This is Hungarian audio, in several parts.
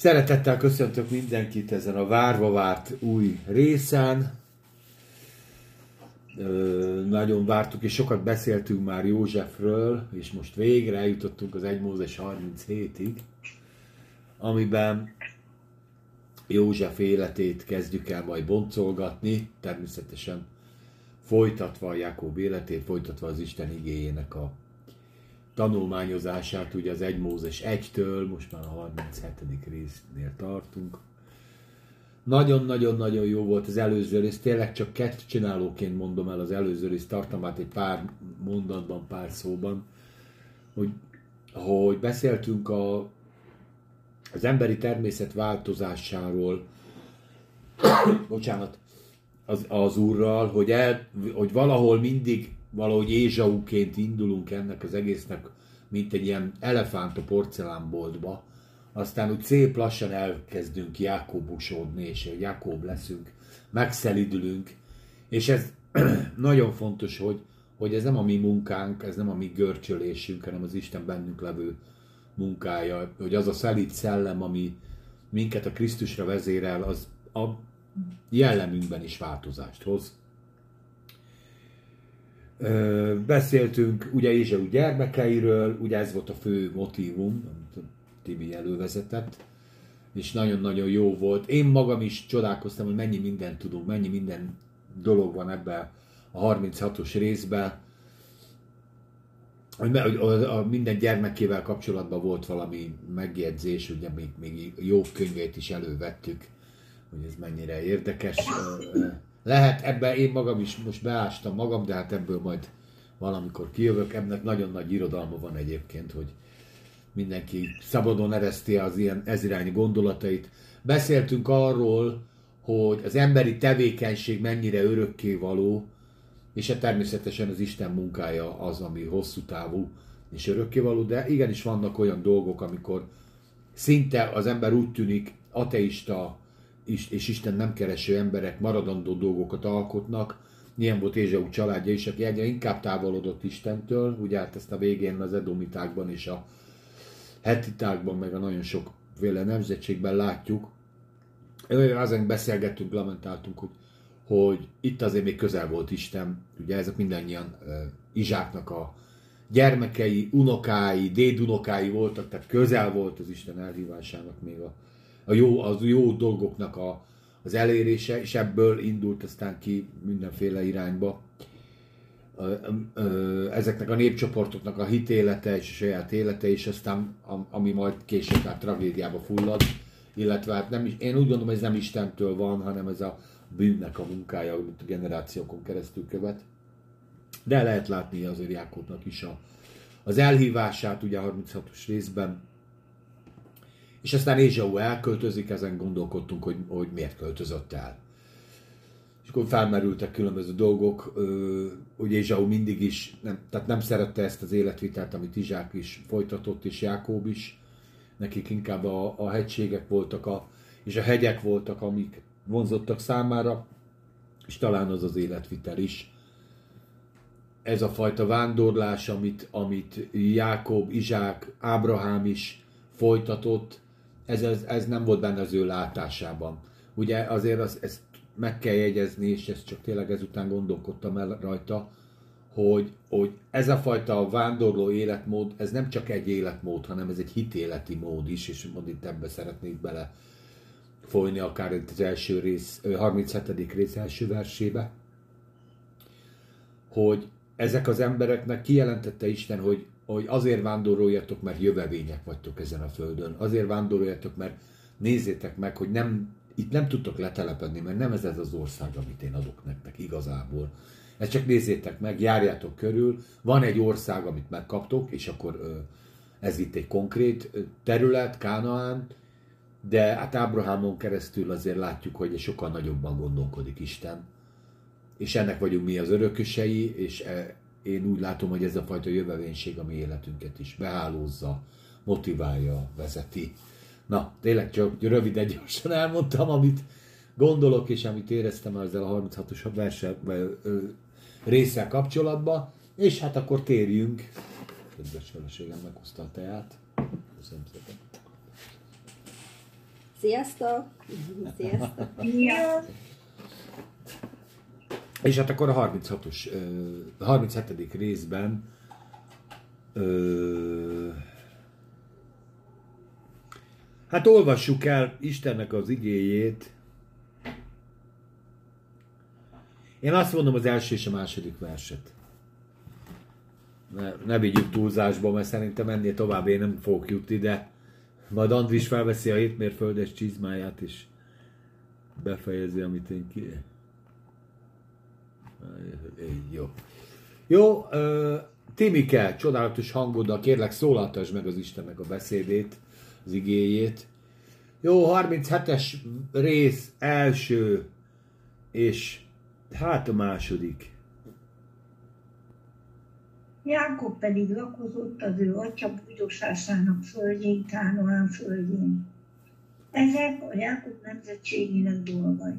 Szeretettel köszöntök mindenkit ezen a várva várt új részen. Ö, nagyon vártuk, és sokat beszéltünk már Józsefről, és most végre eljutottunk az 1 Mózes 37-ig, amiben József életét kezdjük el majd boncolgatni, természetesen folytatva a Jákob életét, folytatva az Isten igényének a tanulmányozását, ugye az 1 Mózes 1-től, most már a 37. résznél tartunk. Nagyon-nagyon-nagyon jó volt az előző rész, tényleg csak kettő csinálóként mondom el az előző rész tartalmát egy pár mondatban, pár szóban, hogy, hogy beszéltünk a, az emberi természet változásáról, bocsánat, az, az úrral, hogy, el, hogy valahol mindig valahogy Ézsauként indulunk ennek az egésznek, mint egy ilyen elefánt a porcelánboltba, aztán úgy szép lassan elkezdünk Jákobusodni, és Jákob leszünk, megszelidülünk, és ez nagyon fontos, hogy, hogy ez nem a mi munkánk, ez nem a mi görcsölésünk, hanem az Isten bennünk levő munkája, hogy az a szelíd szellem, ami minket a Krisztusra vezérel, az a jellemünkben is változást hoz. Beszéltünk ugye Ézsau gyermekeiről, ugye ez volt a fő motivum, amit Tibi elővezetett, és nagyon-nagyon jó volt. Én magam is csodálkoztam, hogy mennyi mindent tudunk, mennyi minden dolog van ebben a 36-os részben, hogy a, a minden gyermekével kapcsolatban volt valami megjegyzés, ugye még, még jó könyvét is elővettük, hogy ez mennyire érdekes lehet, ebben én magam is most beástam magam, de hát ebből majd valamikor kijövök. Ennek nagyon nagy irodalma van egyébként, hogy mindenki szabadon ereszti az ilyen ezirányi gondolatait. Beszéltünk arról, hogy az emberi tevékenység mennyire örökké való, és hát természetesen az Isten munkája az, ami hosszú távú és örökkévaló, de igenis vannak olyan dolgok, amikor szinte az ember úgy tűnik ateista, és Isten nem kereső emberek maradandó dolgokat alkotnak. Ilyen volt Ézsau családja is, aki egyre inkább távolodott Istentől, ugye hát ezt a végén az edomitákban és a hetitákban, meg a nagyon sok véle nemzetségben látjuk. Azon beszélgettünk, lamentáltunk, hogy, hogy itt azért még közel volt Isten, ugye ezek mindannyian uh, Izsáknak a gyermekei, unokái, dédunokái voltak, tehát közel volt az Isten elhívásának még a, a jó, az jó dolgoknak a, az elérése, és ebből indult aztán ki mindenféle irányba. Ezeknek a népcsoportoknak a hitélete és a saját élete, és aztán ami majd később már tragédiába fullad, illetve hát nem is, én úgy gondolom, hogy ez nem Istentől van, hanem ez a bűnnek a munkája, amit a generációkon keresztül követ. De lehet látni azért Jákobnak is a, az elhívását, ugye a 36-os részben, és aztán Ézsau elköltözik, ezen gondolkodtunk, hogy, hogy miért költözött el. És akkor felmerültek különböző dolgok, hogy Ézsau mindig is, nem, tehát nem szerette ezt az életvitelt, amit Izsák is folytatott, és Jákób is. Nekik inkább a, a hegységek voltak, a, és a hegyek voltak, amik vonzottak számára, és talán az az életvitel is. Ez a fajta vándorlás, amit, amit Jákob, Izsák, Ábrahám is folytatott, ez, ez, ez nem volt benne az ő látásában. Ugye azért az, ezt meg kell jegyezni, és ezt csak tényleg ezután gondolkodtam el rajta, hogy, hogy ez a fajta vándorló életmód, ez nem csak egy életmód, hanem ez egy hitéleti mód is, és mond itt ebbe szeretnék bele folyni, akár itt az első rész, 37. rész első versébe, hogy ezek az embereknek kijelentette Isten, hogy hogy azért vándoroljatok, mert jövevények vagytok ezen a földön. Azért vándoroljatok, mert nézzétek meg, hogy nem, itt nem tudtok letelepedni, mert nem ez ez az ország, amit én adok nektek igazából. Ezt csak nézzétek meg, járjátok körül, van egy ország, amit megkaptok, és akkor ez itt egy konkrét terület, Kánaán, de hát Ábrahámon keresztül azért látjuk, hogy sokkal nagyobban gondolkodik Isten, és ennek vagyunk mi az örökösei, és e, én úgy látom, hogy ez a fajta jövevénység a mi életünket is behálózza, motiválja, vezeti. Na, tényleg csak röviden, gyorsan elmondtam, amit gondolok, és amit éreztem ezzel a 36-os verse, résszel kapcsolatban, és hát akkor térjünk. Kedves feleségem meghozta a teát. Köszönöm szépen. Sziasztok! Sziasztok! Ja. És hát akkor a 36-os, ö, 37. részben hát olvassuk el Istennek az igéjét. Én azt mondom az első és a második verset. Ne, ne vigyük túlzásba, mert szerintem ennél tovább én nem fogok jutni, de majd Andris felveszi a hétmérföldes csizmáját, és befejezi, amit én ki... Jó. Jó, Timike, csodálatos hangoddal kérlek szólaltasd meg az Istennek a beszédét, az igéjét. Jó, 37-es rész, első, és hát a második. Jákob pedig lakozott az ő atya bújdossásának földjén, Kánoán földjén. Ezek a Jákob nemzetségének dolgai.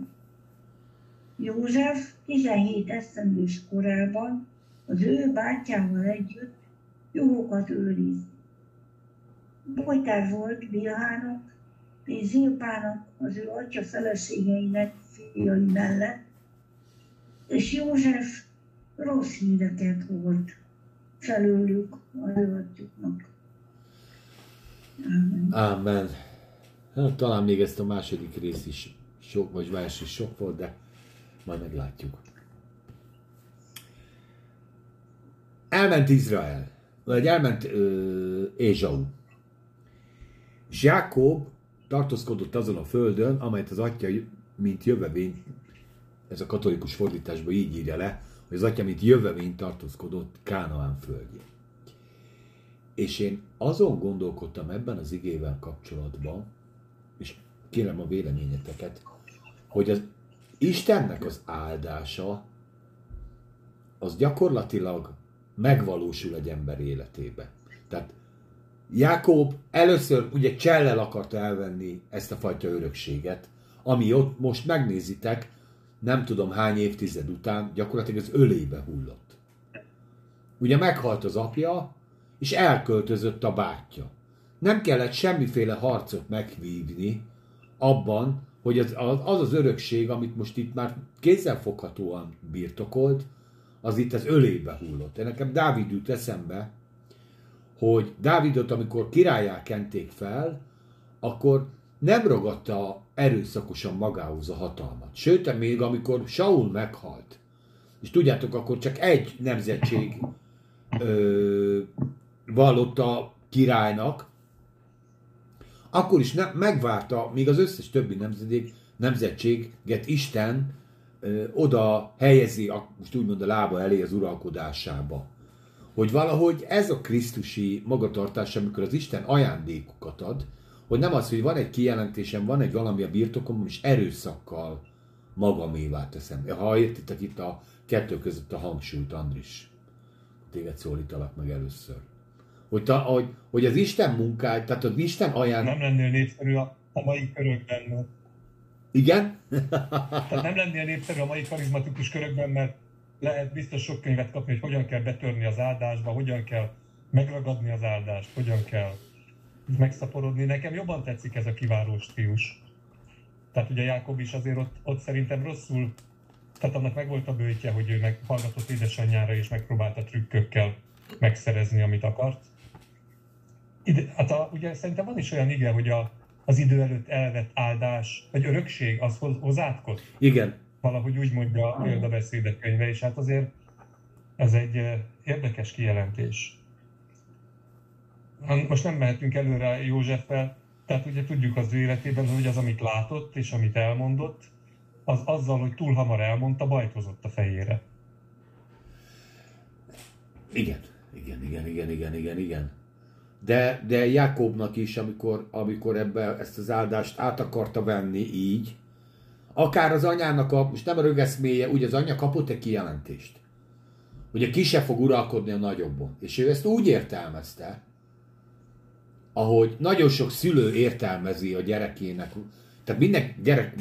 József 17 esztendős korában az ő bátyával együtt juhokat őriz. Bojtár volt Bilhának és Zilpának az ő atya feleségeinek fiai mellett, és József rossz híreket volt felőlük a atyuknak. Amen. Amen. Hát, talán még ezt a második rész is sok, vagy vers is sok volt, de majd meglátjuk. Elment Izrael, vagy elment ö, Ézsau. És Jákob tartózkodott azon a földön, amelyet az atya, mint jövevény, ez a katolikus fordításban így írja le, hogy az atya, mint jövevény tartózkodott Kánaán földjén. És én azon gondolkodtam ebben az igével kapcsolatban, és kérem a véleményeteket, hogy az Istennek az áldása az gyakorlatilag megvalósul egy ember életébe. Tehát Jákob először ugye csellel akarta elvenni ezt a fajta örökséget, ami ott most megnézitek, nem tudom hány évtized után gyakorlatilag az ölébe hullott. Ugye meghalt az apja, és elköltözött a bátyja. Nem kellett semmiféle harcot megvívni abban, hogy az az, az, örökség, amit most itt már kézzelfoghatóan birtokolt, az itt az ölébe hullott. De nekem Dávid jut eszembe, hogy Dávidot, amikor királyá kenték fel, akkor nem ragadta erőszakosan magához a hatalmat. Sőt, még amikor Saul meghalt, és tudjátok, akkor csak egy nemzetség ö, vallotta királynak, akkor is ne, megvárta, míg az összes többi nemzeték, nemzetséget Isten ö, oda helyezi, a, most úgymond a lába elé az uralkodásába. Hogy valahogy ez a krisztusi magatartás, amikor az Isten ajándékokat ad, hogy nem az, hogy van egy kijelentésem, van egy valami a birtokomon, és erőszakkal magamévá teszem. Ha értitek itt a kettő között a hangsúlyt, Andris. Téged szólítalak meg először. Hogy, ta, hogy, hogy az Isten munkája, tehát az Isten ajánl... Nem lennél népszerű a, a mai körökben. mert- Igen? Tehát nem lennél népszerű a mai karizmatikus körökben, mert lehet biztos sok könyvet kapni, hogy hogyan kell betörni az áldásba, hogyan kell megragadni az áldást, hogyan kell megszaporodni. Nekem jobban tetszik ez a kiváló stílus. Tehát ugye Jákob is azért ott, ott szerintem rosszul, tehát annak megvolt a bőtje, hogy ő meghallgatott édesanyjára és megpróbálta trükkökkel megszerezni, amit akart. Ide, hát a, ugye szerintem van is olyan ige, hogy a, az idő előtt elvett áldás, vagy örökség, az hoz, hozátkod. Igen. Valahogy úgy mondja a példabeszédek könyve, és hát azért ez egy eh, érdekes kijelentés. Most nem mehetünk előre Józseffel, tehát ugye tudjuk az ő életében, hogy az, amit látott és amit elmondott, az azzal, hogy túl hamar elmondta, bajt hozott a fejére. Igen. Igen, igen, igen, igen, igen, igen. De, de Jákobnak is, amikor, amikor ebbe ezt az áldást át akarta venni így, akár az anyának a, most nem a rögeszméje, ugye az anya kapott egy kijelentést. Ugye ki se fog uralkodni a nagyobbon. És ő ezt úgy értelmezte, ahogy nagyon sok szülő értelmezi a gyerekének. Tehát minden gyerek,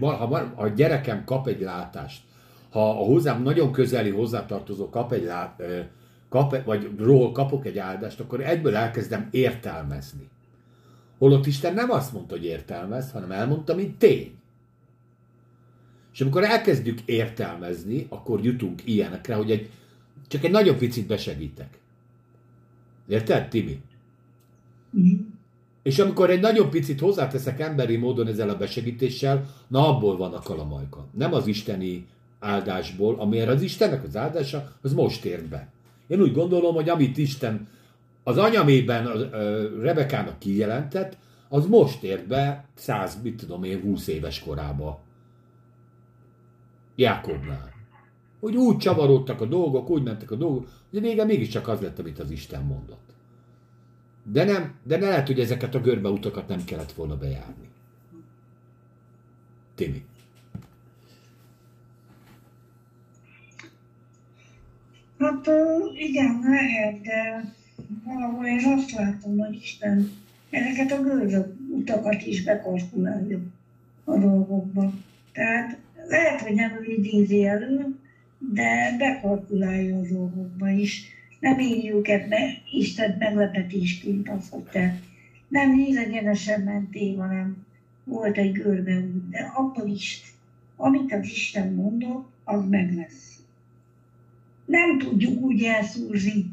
ha a gyerekem kap egy látást, ha a hozzám nagyon közeli hozzátartozó kap egy lát, kap, vagy ról kapok egy áldást, akkor egyből elkezdem értelmezni. Holott Isten nem azt mondta, hogy értelmez, hanem elmondta, mint tény. És amikor elkezdjük értelmezni, akkor jutunk ilyenekre, hogy egy, csak egy nagyon picit besegítek. Érted, Timi? Mhm. És amikor egy nagyon picit hozzáteszek emberi módon ezzel a besegítéssel, na abból van a kalamajka. Nem az isteni áldásból, amire az Istennek az áldása, az most ért be. Én úgy gondolom, hogy amit Isten az anyamében a, a Rebekának kijelentett, az most ért be száz, mit tudom én, 20 éves korába. Jákobnál. Hogy úgy csavarodtak a dolgok, úgy mentek a dolgok, hogy vége mégiscsak az lett, amit az Isten mondott. De nem, de ne lehet, hogy ezeket a görbeutakat nem kellett volna bejárni. Timi. Hát igen, lehet, de valahol én azt látom, hogy Isten ezeket a görbe utakat is bekalkulálja a dolgokba. Tehát lehet, hogy nem ő idézi elő, de bekalkulálja a dolgokba is. Nem írjuk ebbe Isten meglepetésként azt, hogy te nem nyílegyenesen mentél, hanem volt egy görbe út, de akkor is, amit az Isten mondott, az meg lesz. Nem tudjuk úgy elszúrni,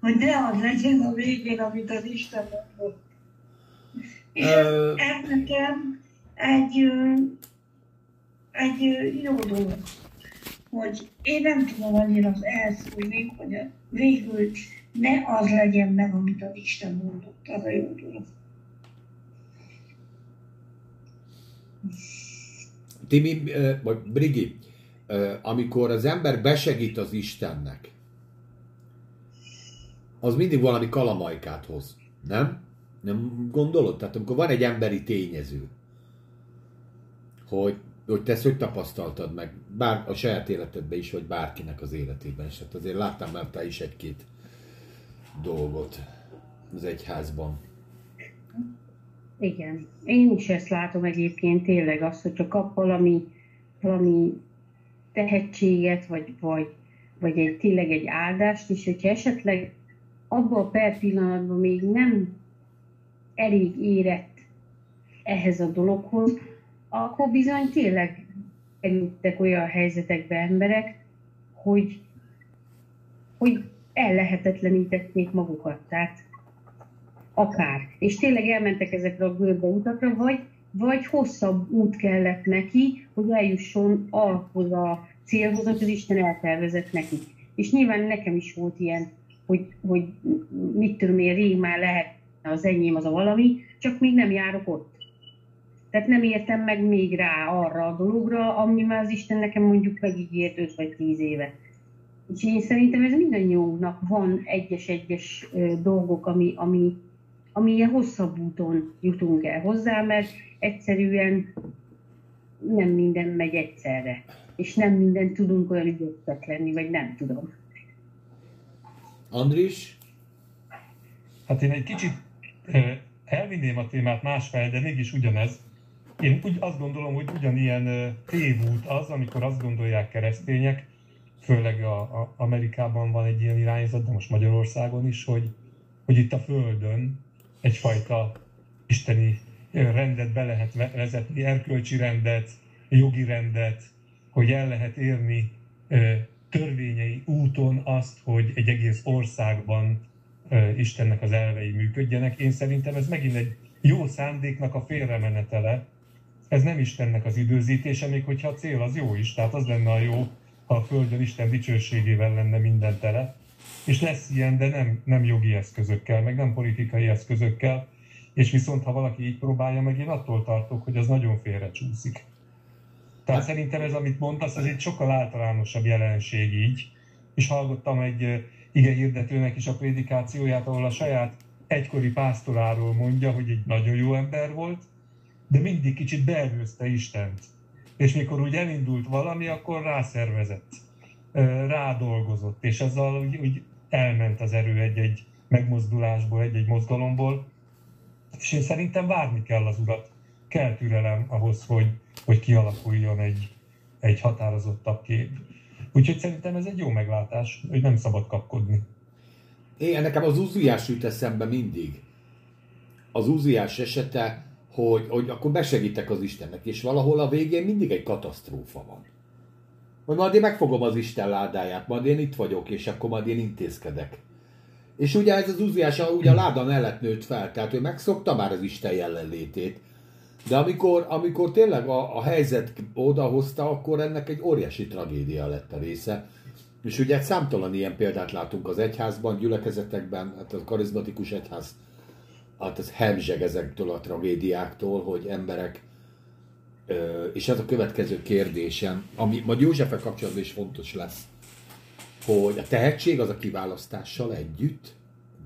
hogy ne az legyen a végén, amit az Isten mondott. És ez nekem egy, egy jó dolog, hogy én nem tudom annyira elszúrni, hogy végül ne az legyen meg, amit az Isten mondott, az a jó dolog. Timi, vagy Brigi, amikor az ember besegít az Istennek, az mindig valami kalamajkát hoz, nem? Nem gondolod? Tehát amikor van egy emberi tényező, hogy, hogy te ezt hogy tapasztaltad meg, bár a saját életedben is, vagy bárkinek az életében, és hát azért láttam már te is egy-két dolgot az egyházban. Igen. Én is ezt látom egyébként tényleg azt, hogyha kap valami, valami tehetséget, vagy, vagy, vagy egy, tényleg egy áldást, és hogyha esetleg abban a per pillanatban még nem elég érett ehhez a dologhoz, akkor bizony tényleg kerültek olyan helyzetekbe emberek, hogy, hogy ellehetetlenítették magukat. Tehát akár. És tényleg elmentek ezekre a görbe utakra, vagy, vagy hosszabb út kellett neki, hogy eljusson ahhoz a célhoz, amit az Isten eltervezett neki. És nyilván nekem is volt ilyen, hogy, hogy mit tudom én, rég már lehet az enyém az a valami, csak még nem járok ott. Tehát nem értem meg még rá arra a dologra, ami már az Isten nekem mondjuk megígért 5 vagy 10 éve. És én szerintem ez mindannyiunknak van egyes-egyes dolgok, ami, ami, ami ilyen hosszabb úton jutunk el hozzá, mert egyszerűen nem minden megy egyszerre. És nem minden tudunk olyan ügyesek lenni, vagy nem tudom. Andris? Hát én egy kicsit elvinném a témát másfelé, de mégis ugyanez. Én úgy azt gondolom, hogy ugyanilyen tévút az, amikor azt gondolják keresztények, főleg a, a Amerikában van egy ilyen irányzat, de most Magyarországon is, hogy, hogy itt a Földön egyfajta isteni rendet be lehet ve- vezetni, erkölcsi rendet, jogi rendet, hogy el lehet érni törvényei úton azt, hogy egy egész országban Istennek az elvei működjenek. Én szerintem ez megint egy jó szándéknak a félremenetele. Ez nem Istennek az időzítése, még hogyha a cél az jó is. Tehát az lenne a jó, ha a Földön Isten dicsőségével lenne minden tele. És lesz ilyen, de nem, nem jogi eszközökkel, meg nem politikai eszközökkel. És viszont, ha valaki így próbálja meg, én attól tartok, hogy az nagyon félrecsúszik. Tehát szerintem ez, amit mondasz, ez egy sokkal általánosabb jelenség így. És hallgattam egy ige hirdetőnek is a prédikációját, ahol a saját egykori pásztoráról mondja, hogy egy nagyon jó ember volt, de mindig kicsit beerőzte Istent. És mikor úgy elindult valami, akkor rászervezett, rádolgozott, és azzal úgy, úgy elment az erő egy-egy megmozdulásból, egy-egy mozgalomból. És én szerintem várni kell az urat. Kell türelem ahhoz, hogy, hogy kialakuljon egy, egy határozottabb kép. Úgyhogy szerintem ez egy jó meglátás, hogy nem szabad kapkodni. Én nekem az Uziás jut eszembe mindig. az úziás esete, hogy, hogy akkor besegítek az Istennek, és valahol a végén mindig egy katasztrófa van. Hogy majd én megfogom az Isten ládáját, majd én itt vagyok, és akkor majd én intézkedek. És ugye ez az úziás ugye a láda mellett nőtt fel, tehát ő megszokta már az Isten jelenlétét. De amikor, amikor tényleg a, a helyzet odahozta, akkor ennek egy óriási tragédia lett a része. És ugye számtalan ilyen példát látunk az egyházban, gyülekezetekben, hát a karizmatikus egyház, hát ez hemzseg ezektől a tragédiáktól, hogy emberek, és ez a következő kérdésem, ami majd Józsefek kapcsolatban is fontos lesz, hogy a tehetség az a kiválasztással együtt.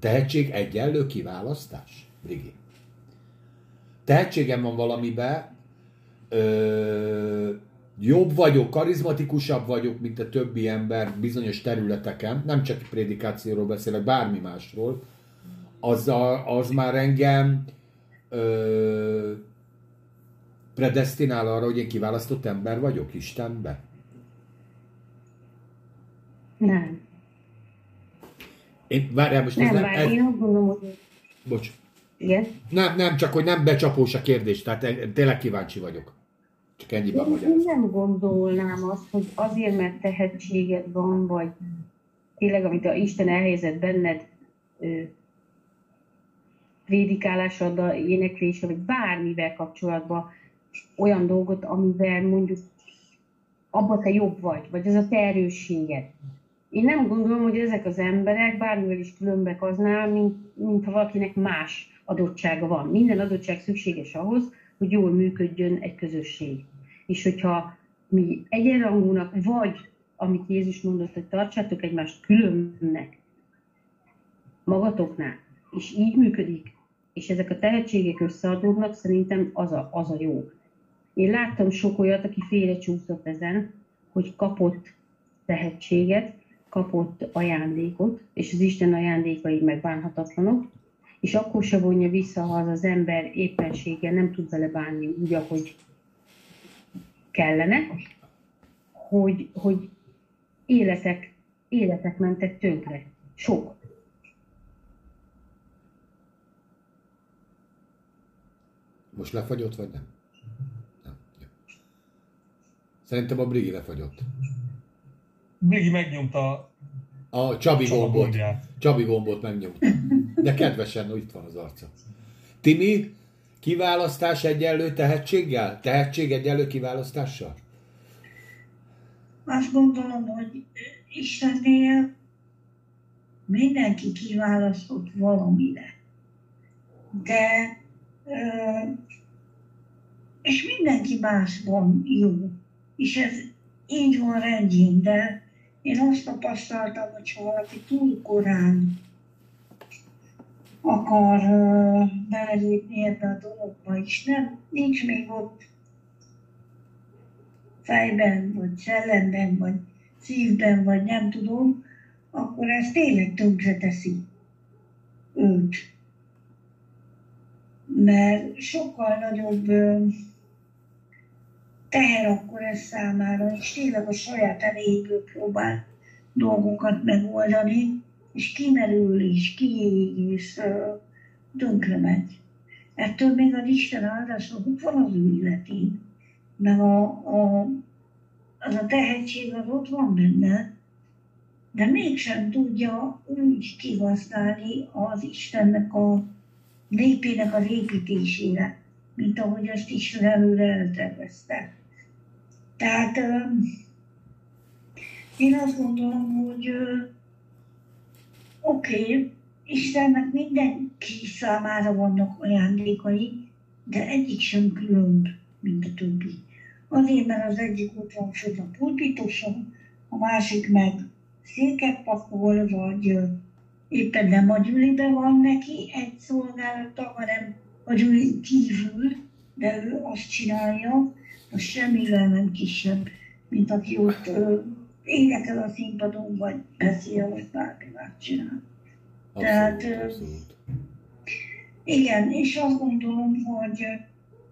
Tehetség egyenlő kiválasztás, Brigi. Tehetségem van valamibe, ö, jobb vagyok, karizmatikusabb vagyok, mint a többi ember bizonyos területeken, nem csak prédikációról beszélek, bármi másról, az, a, az már engem ö, predestinál arra, hogy én kiválasztott ember vagyok Istenbe. Nem. Én, várjál, most Nem, ez nem... bár Ez, én azt gondolom, hogy bocs. igen. Nem, nem, csak hogy nem becsapós a kérdés, tehát tényleg kíváncsi vagyok. Csak ennyiben Én, én nem gondolnám azt, hogy azért, mert tehetséged van, vagy tényleg, amit a Isten elhelyezett benned, ö, prédikálásoddal, énekléssel, vagy bármivel kapcsolatban olyan dolgot, amivel mondjuk abban te jobb vagy, vagy ez a te erősséged. Én nem gondolom, hogy ezek az emberek bármivel is különbek aznál, mint, mint ha valakinek más adottsága van. Minden adottság szükséges ahhoz, hogy jól működjön egy közösség. És hogyha mi egyenrangúnak, vagy amit Jézus mondott, hogy tartsátok egymást különnek magatoknál, és így működik, és ezek a tehetségek összeadódnak, szerintem az a, az a jó. Én láttam sok olyat, aki félrecsúszott ezen, hogy kapott tehetséget, kapott ajándékot, és az Isten ajándékai megbánhatatlanok, és akkor se vonja vissza, ha az az ember éppenséggel nem tud vele bánni úgy, ahogy kellene, hogy, hogy életek, életek mentek tönkre. Sok. Most lefagyott, vagy nem? Nem. Szerintem a Brigi lefagyott. Brigi megnyomta A Csabi gombot. Csabi gombot megnyomta. De kedvesen, itt van az arca. Timi, kiválasztás egyenlő tehetséggel? Tehetség egyenlő kiválasztással? Azt gondolom, hogy Istennél mindenki kiválasztott valamire. De, ö, és mindenki másban jó. És ez így van rendjén, de én azt tapasztaltam, hogy ha valaki túl korán akar belelépni ebbe a dologba, és nem, nincs még ott fejben, vagy szellemben, vagy szívben, vagy nem tudom, akkor ez tényleg tönkre teszi őt. Mert sokkal nagyobb teher akkor ez számára, és tényleg a saját erejéből próbál dolgokat megoldani, és kimerül, és kiég, és tönkre megy. Ettől még az Isten áldása ott van az ő életén meg a, a, az a tehetség az ott van benne, de mégsem tudja úgy kihasználni az Istennek a népének az építésére, mint ahogy azt Isten előre eltervezte. Tehát én azt gondolom, hogy oké, okay, Istennek mindenki számára vannak ajándékai, de egyik sem különb, mint a többi. Azért, mert az egyik ott van fönt a pulpitoson, a másik meg széket pakol, vagy éppen nem a gyűliben van neki egy szolgálata, hanem a gyűli kívül, de ő azt csinálja, az semmivel nem kisebb, mint aki ott ö, énekel a színpadon, vagy beszél, vagy bármi más csinál. Tehát, Abszolút, ö, abszolút. Igen, és azt gondolom, hogy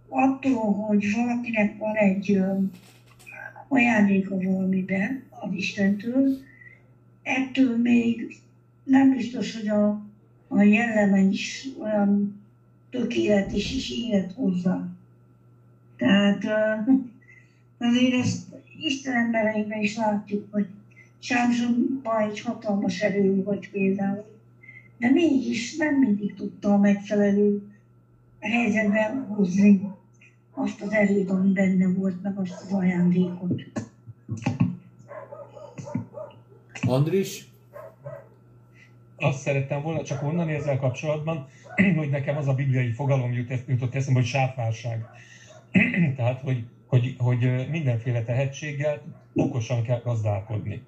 attól, hogy valakinek van egy ö, ajándéka valamiben az Istentől, ettől még nem biztos, hogy a, a jelleme is olyan tökéletes is élet hozzá. Tehát azért ezt Isten embereiben is látjuk, hogy Sámsonban egy hatalmas erő volt például, de mégis nem mindig tudta a megfelelő helyzetben hozni azt az erőt, ami benne volt, meg azt az ajándékot. Andris, Azt szerettem volna csak mondani ezzel kapcsolatban, hogy nekem az a bibliai fogalom jut, jutott eszembe, hogy sáfárság. Tehát, hogy, hogy, hogy mindenféle tehetséggel okosan kell gazdálkodni.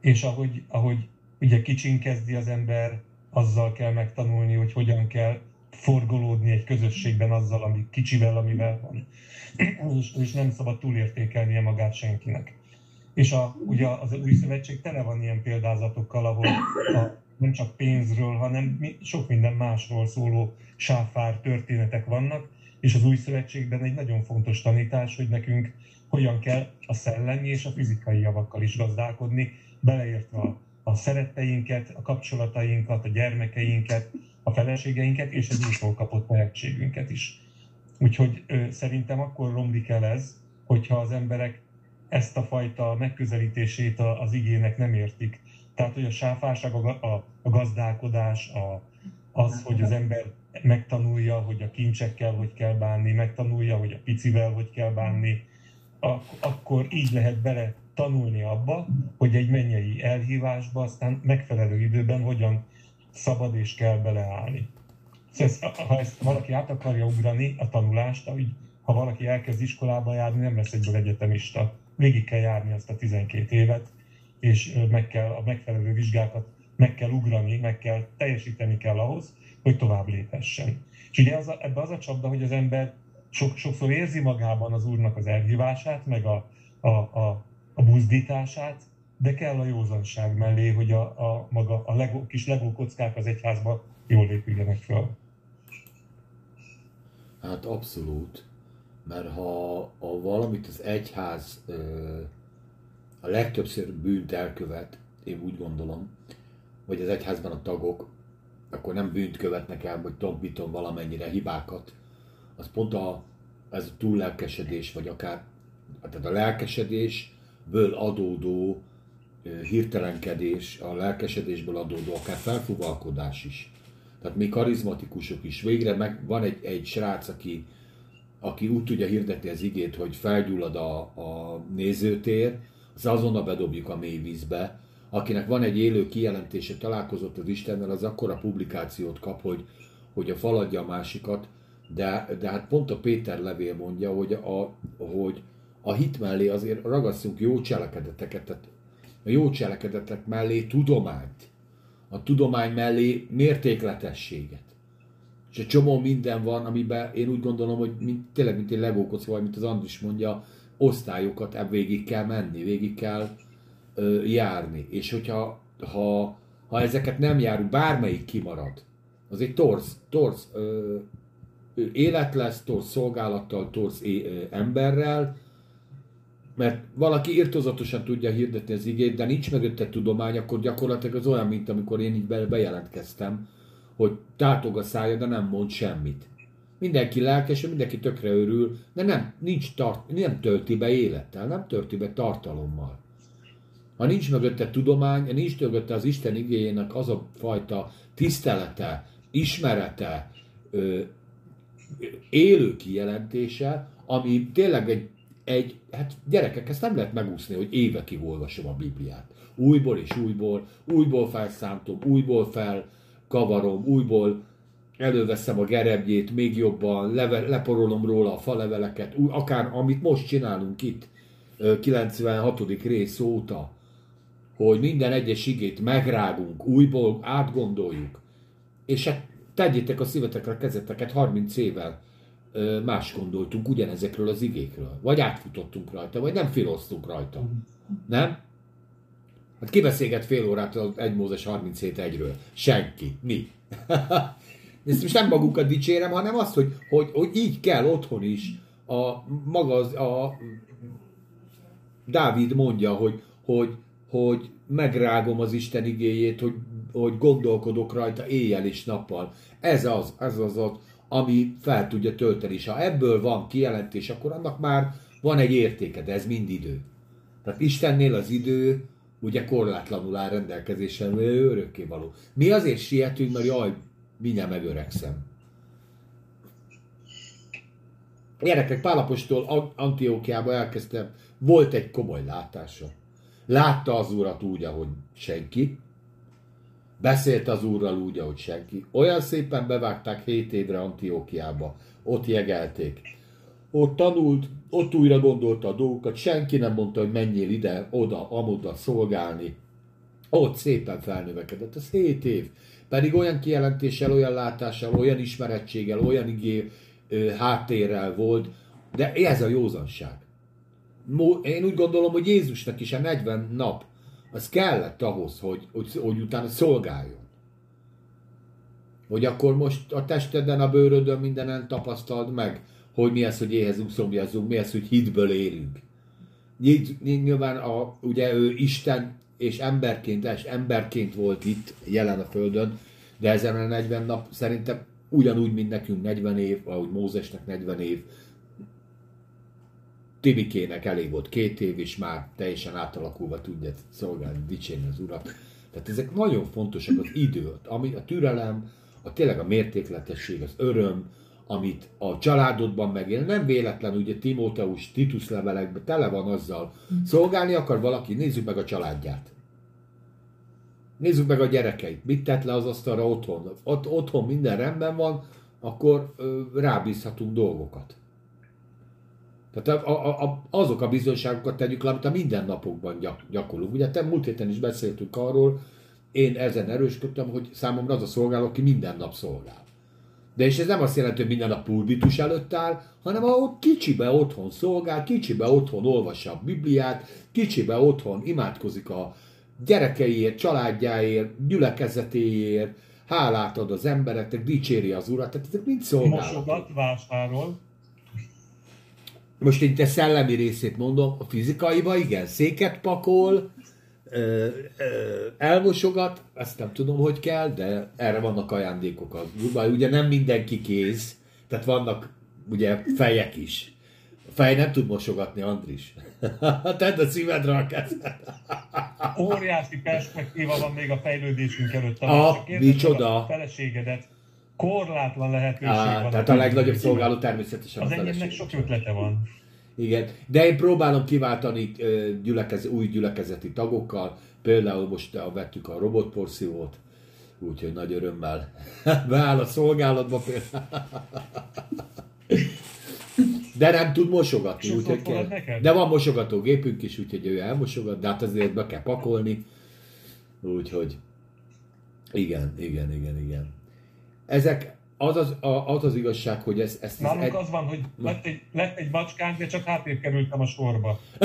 És ahogy, ahogy ugye kicsin kezdi az ember, azzal kell megtanulni, hogy hogyan kell forgolódni egy közösségben azzal, ami kicsivel, amivel van. és, és nem szabad túlértékelnie magát senkinek. És a, ugye az új szövetség tele van ilyen példázatokkal, ahol a, nem csak pénzről, hanem sok minden másról szóló sáfár történetek vannak, és az új szövetségben egy nagyon fontos tanítás, hogy nekünk hogyan kell a szellemi és a fizikai javakkal is gazdálkodni, beleértve a, a szeretteinket, a kapcsolatainkat, a gyermekeinket, a feleségeinket és az újból kapott tehetségünket is. Úgyhogy ö, szerintem akkor romlik el ez, hogyha az emberek ezt a fajta megközelítését a- az igének nem értik. Tehát, hogy a sáfárság, a, a, a gazdálkodás, a, az, hogy az ember megtanulja, hogy a kincsekkel hogy kell bánni, megtanulja, hogy a picivel hogy kell bánni, ak- akkor így lehet bele tanulni abba, hogy egy mennyei elhívásba aztán megfelelő időben hogyan szabad és kell beleállni. Szóval ha ezt valaki át akarja ugrani, a tanulást, ahogy ha valaki elkezd iskolába járni, nem lesz egyből egyetemista. Végig kell járni azt a 12 évet, és meg kell, a megfelelő vizsgákat meg kell ugrani, meg kell teljesíteni kell ahhoz, hogy tovább léphessen. És ugye az a, ebbe az a csapda, hogy az ember sok, sokszor érzi magában az Úrnak az elhívását, meg a, a, a, a buzdítását, de kell a józanság mellé, hogy a, a maga a legó, kis legókockák az egyházba jól épüljenek fel. Hát abszolút. Mert ha, ha valamit az egyház ö, a legtöbbször bűnt elkövet, én úgy gondolom, vagy az egyházban a tagok, akkor nem bűnt követnek el, vagy tompítom valamennyire hibákat. Az pont a, ez a túllelkesedés, vagy akár tehát a lelkesedésből adódó hirtelenkedés, a lelkesedésből adódó akár felfuvalkodás is. Tehát mi karizmatikusok is. Végre meg van egy, egy srác, aki, aki úgy tudja hirdetni az igét, hogy felgyullad a, a nézőtér, az azonnal bedobjuk a mély vízbe. Akinek van egy élő kijelentése, találkozott az Istennel, az akkora publikációt kap, hogy, hogy a faladja a másikat, de, de hát pont a Péter levél mondja, hogy a, hogy a hit mellé azért ragasszunk jó cselekedeteket, tehát a jó cselekedetek mellé tudományt, a tudomány mellé mértékletességet. És egy csomó minden van, amiben én úgy gondolom, hogy mint, tényleg, mint egy legókocka, vagy mint az Andris mondja, osztályokat ebb végig kell menni, végig kell ö, járni. És hogyha ha, ha ezeket nem járunk, bármelyik kimarad, az egy torz, torz ö, élet lesz, torz szolgálattal, torz é, ö, emberrel, mert valaki irtozatosan tudja hirdetni az igét, de nincs mögötte tudomány, akkor gyakorlatilag az olyan, mint amikor én így be- bejelentkeztem, hogy tátog a szája, de nem mond semmit. Mindenki lelkes, mindenki tökre örül, de nem, nincs tart, nem tölti be élettel, nem tölti be tartalommal. Ha nincs mögötte tudomány, nincs mögötte az Isten igényének az a fajta tisztelete, ismerete, ö, élő kijelentése, ami tényleg egy, egy, hát gyerekek, ezt nem lehet megúszni, hogy évekig olvasom a Bibliát. Újból és újból, újból felszántom, újból felkavarom, újból előveszem a gerebjét még jobban, leve, leporolom róla a faleveleket, akár amit most csinálunk itt, ö, 96. rész óta, hogy minden egyes igét megrágunk, újból átgondoljuk, és hát tegyétek a szívetekre a kezeteket 30 évvel más gondoltunk ugyanezekről az igékről. Vagy átfutottunk rajta, vagy nem filoztunk rajta. Nem? Hát ki beszélget fél órát az 1 Mózes 37 egyről? Senki. Mi? Ezt most nem magukat dicsérem, hanem azt, hogy, hogy, hogy így kell otthon is. A, maga az, a Dávid mondja, hogy, hogy, hogy megrágom az Isten igéjét, hogy, hogy gondolkodok rajta éjjel és nappal. Ez az, ez az, az ami fel tudja tölteni. És ha ebből van kijelentés, akkor annak már van egy értéke, de ez mind idő. Tehát Istennél az idő ugye korlátlanul áll rendelkezésre, ő örökké való. Mi azért sietünk, mert jaj, mindjárt megöregszem. Gyerekek, Pálapostól Antiókiába elkezdtem, volt egy komoly látása. Látta az urat úgy, ahogy senki. Beszélt az úrral úgy, ahogy senki. Olyan szépen bevágták 7 évre Antiókiába. Ott jegelték. Ott tanult, ott újra gondolta a dolgokat, senki nem mondta, hogy menjél ide, oda, amoda szolgálni. Ott szépen felnövekedett, ez 7 év. Pedig olyan kijelentéssel, olyan látással, olyan ismerettséggel, olyan igé, háttérrel volt, de ez a józanság. Én úgy gondolom, hogy Jézusnak is a 40 nap az kellett ahhoz, hogy, hogy, hogy utána szolgáljon. Hogy akkor most a testeden, a bőrödön mindenen tapasztald meg, hogy mi az, hogy éhezünk, szomjazzunk, mi az, hogy hitből élünk. Nyilván a, ugye ő Isten és emberként, és emberként volt itt, jelen a Földön, de ezen a 40 nap szerintem ugyanúgy, mint nekünk 40 év, ahogy Mózesnek 40 év, Tibikének elég volt két év, és már teljesen átalakulva tudja szolgálni, dicsérni az Urat. Tehát ezek nagyon fontosak az idő, ami a türelem, a tényleg a mértékletesség, az öröm, amit a családodban megél. Nem véletlen, ugye Timóteus Titus levelekben tele van azzal. Szolgálni akar valaki, nézzük meg a családját. Nézzük meg a gyerekeit. Mit tett le az asztalra otthon? Ott, otthon minden rendben van, akkor rábízhatunk dolgokat. Tehát a, a, a, azok a bizonyságokat tegyük le, amit a mindennapokban gyak, gyakorlunk. Ugye te múlt héten is beszéltünk arról, én ezen erősködtem, hogy számomra az a szolgáló, aki minden nap szolgál. De és ez nem azt jelenti, hogy minden nap pulbitus előtt áll, hanem ahol kicsibe otthon szolgál, kicsibe otthon olvassa a Bibliát, kicsibe otthon imádkozik a gyerekeiért, családjáért, gyülekezetéért, hálát ad az embereknek, dicséri az urat, tehát ezek mind szolgálatok. Mosogat, vásárol. Most én te szellemi részét mondom, a fizikaiba igen, széket pakol, elmosogat, ezt nem tudom, hogy kell, de erre vannak ajándékok. Ugye nem mindenki kéz, tehát vannak ugye fejek is. A fej nem tud mosogatni, Andris. Tedd a szívedre a kezed. Óriási perspektíva van még a fejlődésünk előtt. Ah, micsoda. A feleségedet korlátlan lehetőség Á, van. tehát a legnagyobb szolgáló természetesen Az a enyémnek sok ötlete van. Igen, de én próbálom kiváltani gyülekez, új gyülekezeti tagokkal, például most a, vettük a robotporszívót, úgyhogy nagy örömmel beáll a szolgálatba például. De nem tud mosogatni, úgyhogy kell. neked? De van mosogatógépünk is, úgyhogy ő elmosogat, de hát azért be kell pakolni. Úgyhogy igen, igen, igen, igen. Ezek, az az, a, az, az igazság, hogy ez, ezt Nálunk egy, az van, hogy lett egy, lett egy macskánk, de csak hátrébb kerültem a sorba.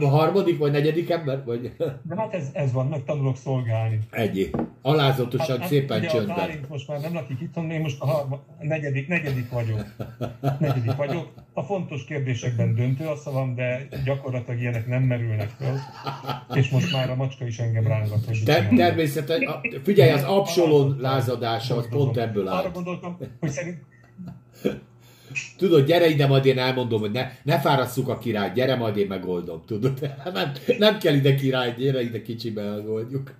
A harmadik vagy negyedik ember? Vagy De hát ez, ez van, megtanulok szolgálni. Ennyi. Alázatosan, szépen Hát, ugye a csöndben. Bálint most már nem lakik itthon, én most a, harma, a negyedik, negyedik vagyok. Negyedik vagyok. A fontos kérdésekben döntő a szavam, de gyakorlatilag ilyenek nem merülnek fel. És most már a macska is engem rángat. Ter- természetesen, a- figyelj, az Absolon lázadása az pont ebből Arra áll. gondoltam, hogy szerint Tudod, gyere ide, majd én elmondom, hogy ne, ne fárasszuk a királyt, gyere, majd én megoldom, tudod? Nem, nem kell ide király, gyere ide kicsibe, megoldjuk.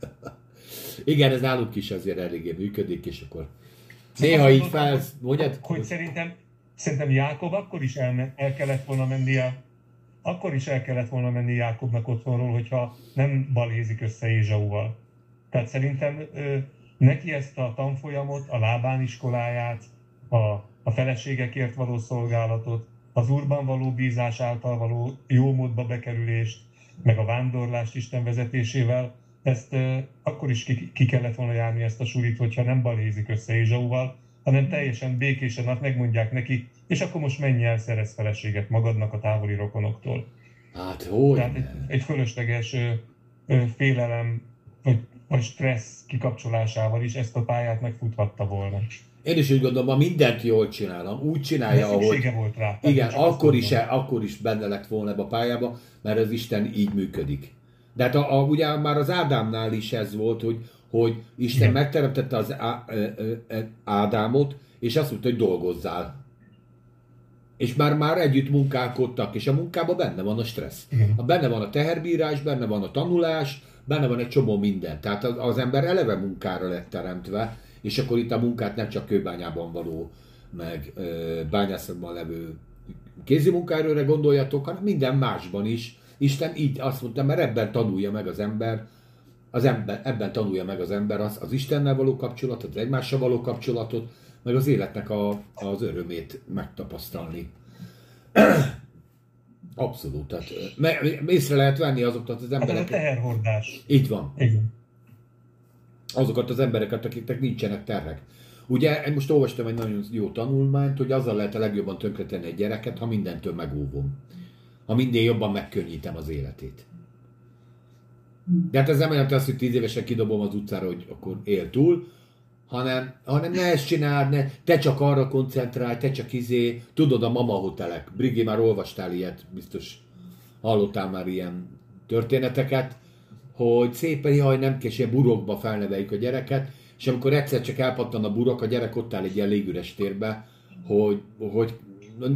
Igen, ez nálunk is azért eléggé működik, és akkor néha így fel, mondjad? hogy szerintem, szerintem Jákob akkor is el, el kellett volna mennie, akkor is el kellett volna menni Jákobnak otthonról, hogyha nem balézik össze Ézsauval. Tehát szerintem neki ezt a tanfolyamot, a lábán iskoláját, a, a feleségekért való szolgálatot, az úrban való bízás által való jó módba bekerülést, meg a vándorlást Isten vezetésével, ezt ö, akkor is ki, ki kellett volna járni ezt a sulit, hogyha nem balézik össze Ézsauval, hanem teljesen békésen azt megmondják neki, és akkor most menj el, szerez feleséget magadnak a távoli rokonoktól. Hát, hogy Tehát egy, egy fölösleges ö, ö, félelem vagy, vagy stressz kikapcsolásával is ezt a pályát megfuthatta volna. Én is úgy gondolom, ha mindent jól csinálom, úgy De csinálja, ahogy... szüksége volt rá. Igen, akkor is, mondom. akkor is benne lett volna ebbe a pályába, mert az Isten így működik. De hát a, a, ugye már az Ádámnál is ez volt, hogy hogy Isten Igen. megteremtette az Á- ö- ö- ö- Ádámot, és azt mondta, hogy dolgozzál. És már már együtt munkálkodtak, és a munkában benne van a stressz. Igen. A benne van a teherbírás, benne van a tanulás, benne van egy csomó minden. Tehát az, ember eleve munkára lett teremtve, és akkor itt a munkát nem csak kőbányában való, meg ö, bányászatban levő kézi munkaerőre gondoljatok, hanem minden másban is. Isten így azt mondta, mert ebben tanulja meg az ember, az ember, ebben tanulja meg az ember az, az Istennel való kapcsolatot, az egymással való kapcsolatot, meg az életnek a, az örömét megtapasztalni. Abszolút. Tehát, me, észre lehet venni azokat az Ez a embereket. teherhordás. Így van. Igen. Azokat az embereket, akiknek nincsenek terhek. Ugye, én most olvastam egy nagyon jó tanulmányt, hogy azzal lehet a legjobban tönkretenni egy gyereket, ha mindentől megóvom. Ha minden jobban megkönnyítem az életét. De hát ez nem jelenti azt, hogy tíz évesen kidobom az utcára, hogy akkor él túl, hanem, hanem ne ezt csináld, ne, te csak arra koncentrálj, te csak izé, tudod a mama hotelek. Brigi, már olvastál ilyet, biztos hallottál már ilyen történeteket, hogy szépen, jaj, nem kell, ilyen burokba felneveljük a gyereket, és amikor egyszer csak elpattan a burok, a gyerek ott áll egy ilyen légüres térbe, hogy, hogy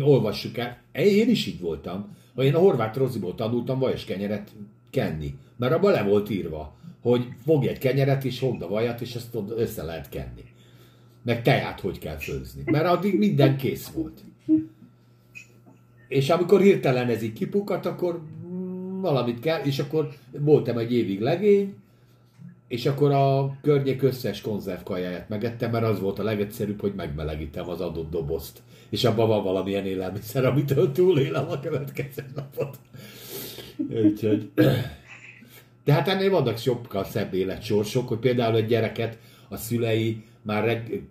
olvassuk el. Én is így voltam, hogy én a horvát roziból tanultam vajas kenyeret kenni, mert abban le volt írva, hogy fogj egy kenyeret és fogd a vajat, és ezt össze lehet kenni. Meg teát hogy kell főzni. Mert addig minden kész volt. És amikor hirtelen ez így kipukat, akkor valamit kell, és akkor voltam egy évig legény, és akkor a környék összes konzervkajáját megettem, mert az volt a legegyszerűbb, hogy megmelegítem az adott dobozt. És abban van valamilyen élelmiszer, amitől túlélem a következő napot. Úgyhogy... De hát ennél vannak sokkal szebb életsorsok, hogy például egy gyereket a szülei már reg...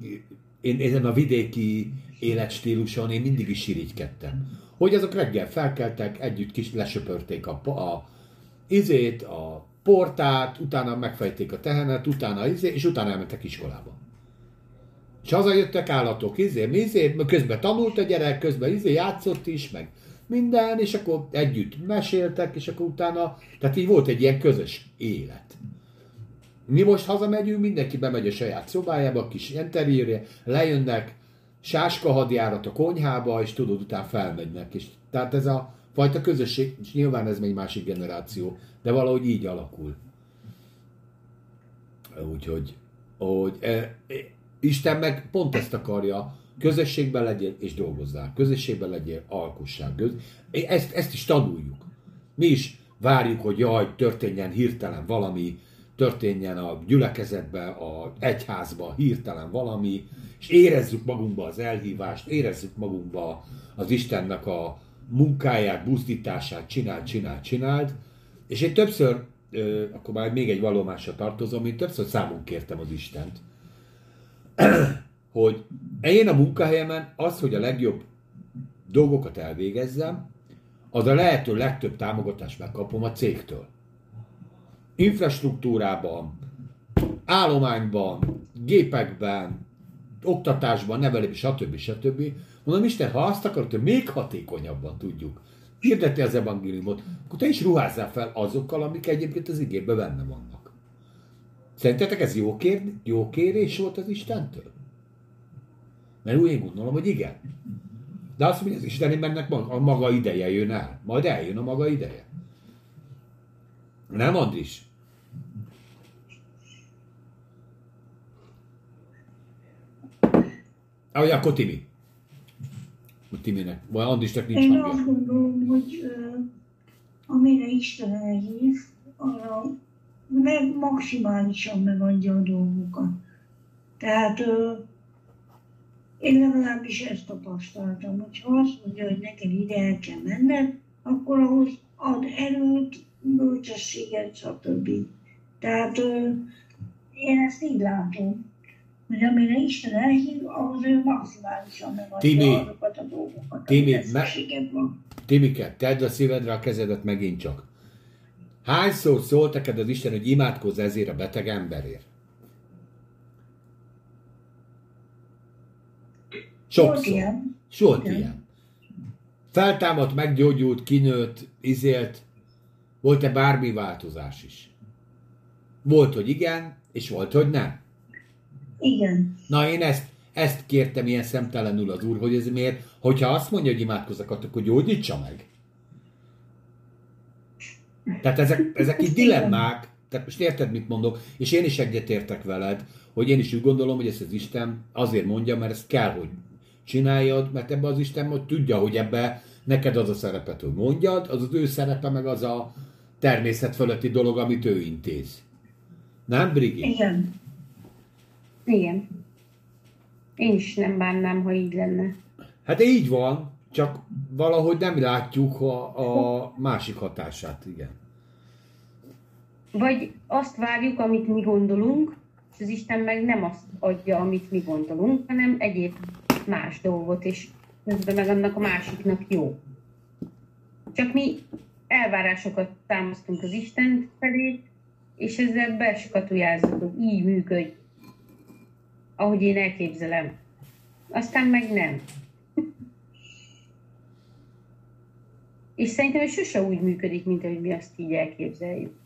én, én a vidéki életstíluson én mindig is sirigykedtem. Hogy azok reggel felkeltek, együtt kis lesöpörték a, a izét, a portát, utána megfejték a tehenet, utána izé, és utána elmentek iskolába. És hazajöttek állatok, izé, izé, közben tanult a gyerek, közben izé játszott is, meg minden, és akkor együtt meséltek, és akkor utána, tehát így volt egy ilyen közös élet. Mi most hazamegyünk, mindenki bemegy a saját szobájába, a kis interjérje, lejönnek, sáska hadjárat a konyhába, és tudod, utána felmegynek. És, tehát ez a fajta közösség, és nyilván ez még másik generáció, de valahogy így alakul. Úgyhogy, hogy e, e, Isten meg pont ezt akarja, közösségben legyél és dolgozzál. Közösségben legyél, alkossál. Ezt, ezt is tanuljuk. Mi is várjuk, hogy jaj, történjen hirtelen valami, történjen a gyülekezetbe, a egyházba hirtelen valami, és érezzük magunkba az elhívást, érezzük magunkba az Istennek a munkáját, buzdítását, csináld, csináld, csináld. És én többször, akkor már még egy vallomásra tartozom, én többször számon kértem az Istent, hogy én a munkahelyemen az, hogy a legjobb dolgokat elvégezzem, az a lehető legtöbb támogatást megkapom a cégtől. Infrastruktúrában, állományban, gépekben, oktatásban, nevelésben, stb. stb. Mondom, Isten, ha azt akarod, hogy még hatékonyabban tudjuk hirdetni az evangéliumot, akkor te is ruházzál fel azokkal, amik egyébként az igében benne vannak. Szerintetek ez jó, kér, jó kérés volt az Istentől? Mert úgy én gondolom, hogy igen. De azt mondja, az Isten, mennek a maga ideje jön el. Majd eljön a maga ideje. Nem, Andris? Ahogy akkor Timi. Hogy Timinek. Vagy Andrisnak nincs Én hangja. azt gondolom, hogy amire Isten elhív, arra meg maximálisan megadja a dolgokat. Tehát én legalábbis ezt tapasztaltam, hogy ha azt mondja, hogy neked ide el kell menned, akkor ahhoz ad erőt, bölcsességet, stb. Tehát én ezt így látom, hogy amire Isten elhív, ahhoz ő maximálisan megadja Timi, azokat a dolgokat, me- szükséged van. Timike, tedd a szívedre a kezedet megint csak. Hányszor szólt neked az Isten, hogy imádkozz ezért a beteg emberért? Volt Sokszor. ilyen. Volt Igen. ilyen. Feltámadt, meggyógyult, kinőtt, izélt. Volt-e bármi változás is? Volt, hogy igen, És volt, hogy nem. Igen. Na én ezt, ezt kértem ilyen szemtelenül az úr, hogy ez miért, hogyha azt mondja, hogy imádkozzakat, akkor gyógyítsa meg. Tehát ezek, ezek így dilemmák, tehát most érted, mit mondok, és én is egyetértek veled, hogy én is úgy gondolom, hogy ezt az Isten azért mondja, mert ezt kell, hogy csináljad, mert ebbe az Isten hogy tudja, hogy ebbe neked az a szerepet, hogy mondjad, az az ő szerepe, meg az a természet fölötti dolog, amit ő intéz. Nem, Brigi? Igen. Igen. Én is nem bánnám, ha így lenne. Hát így van, csak valahogy nem látjuk a, a másik hatását, igen. Vagy azt várjuk, amit mi gondolunk, és az Isten meg nem azt adja, amit mi gondolunk, hanem egyéb más dolgot, és közben meg annak a másiknak jó. Csak mi elvárásokat támasztunk az Isten felé, és ezzel beskatujázzuk, hogy így működj, ahogy én elképzelem. Aztán meg nem. És szerintem ez sose úgy működik, mint ahogy mi azt így elképzeljük.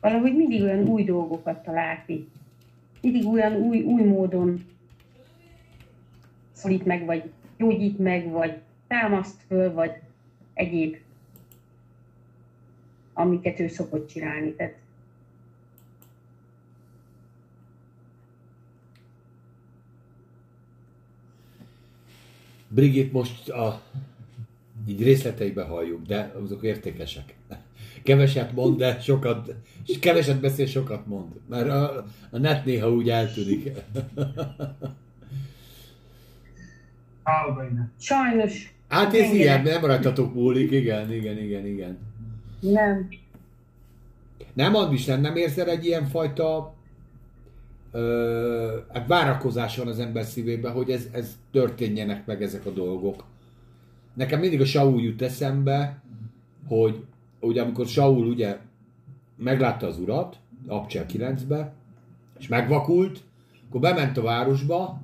Valahogy mindig olyan új dolgokat talál ki. Mindig olyan új, új módon szólít meg, vagy gyógyít meg, vagy támaszt föl, vagy egyéb, amiket ő szokott csinálni. Tehát Brigit most a, így részleteibe halljuk, de azok értékesek. Keveset mond, de sokat, és keveset beszél, sokat mond. Mert a, a net néha úgy eltűnik. Álbaina. sajnos Hát ez Engedek. ilyen, nem rajtatok múlik, igen, igen, igen, igen. nem. Nem, Andis, nem, nem érzed egy ilyen fajta ö, hát várakozás van az ember szívében, hogy ez, ez történjenek meg ezek a dolgok. Nekem mindig a Saul jut eszembe, hogy ugye amikor Saul ugye meglátta az urat, Abcsel 9-be, és megvakult, akkor bement a városba,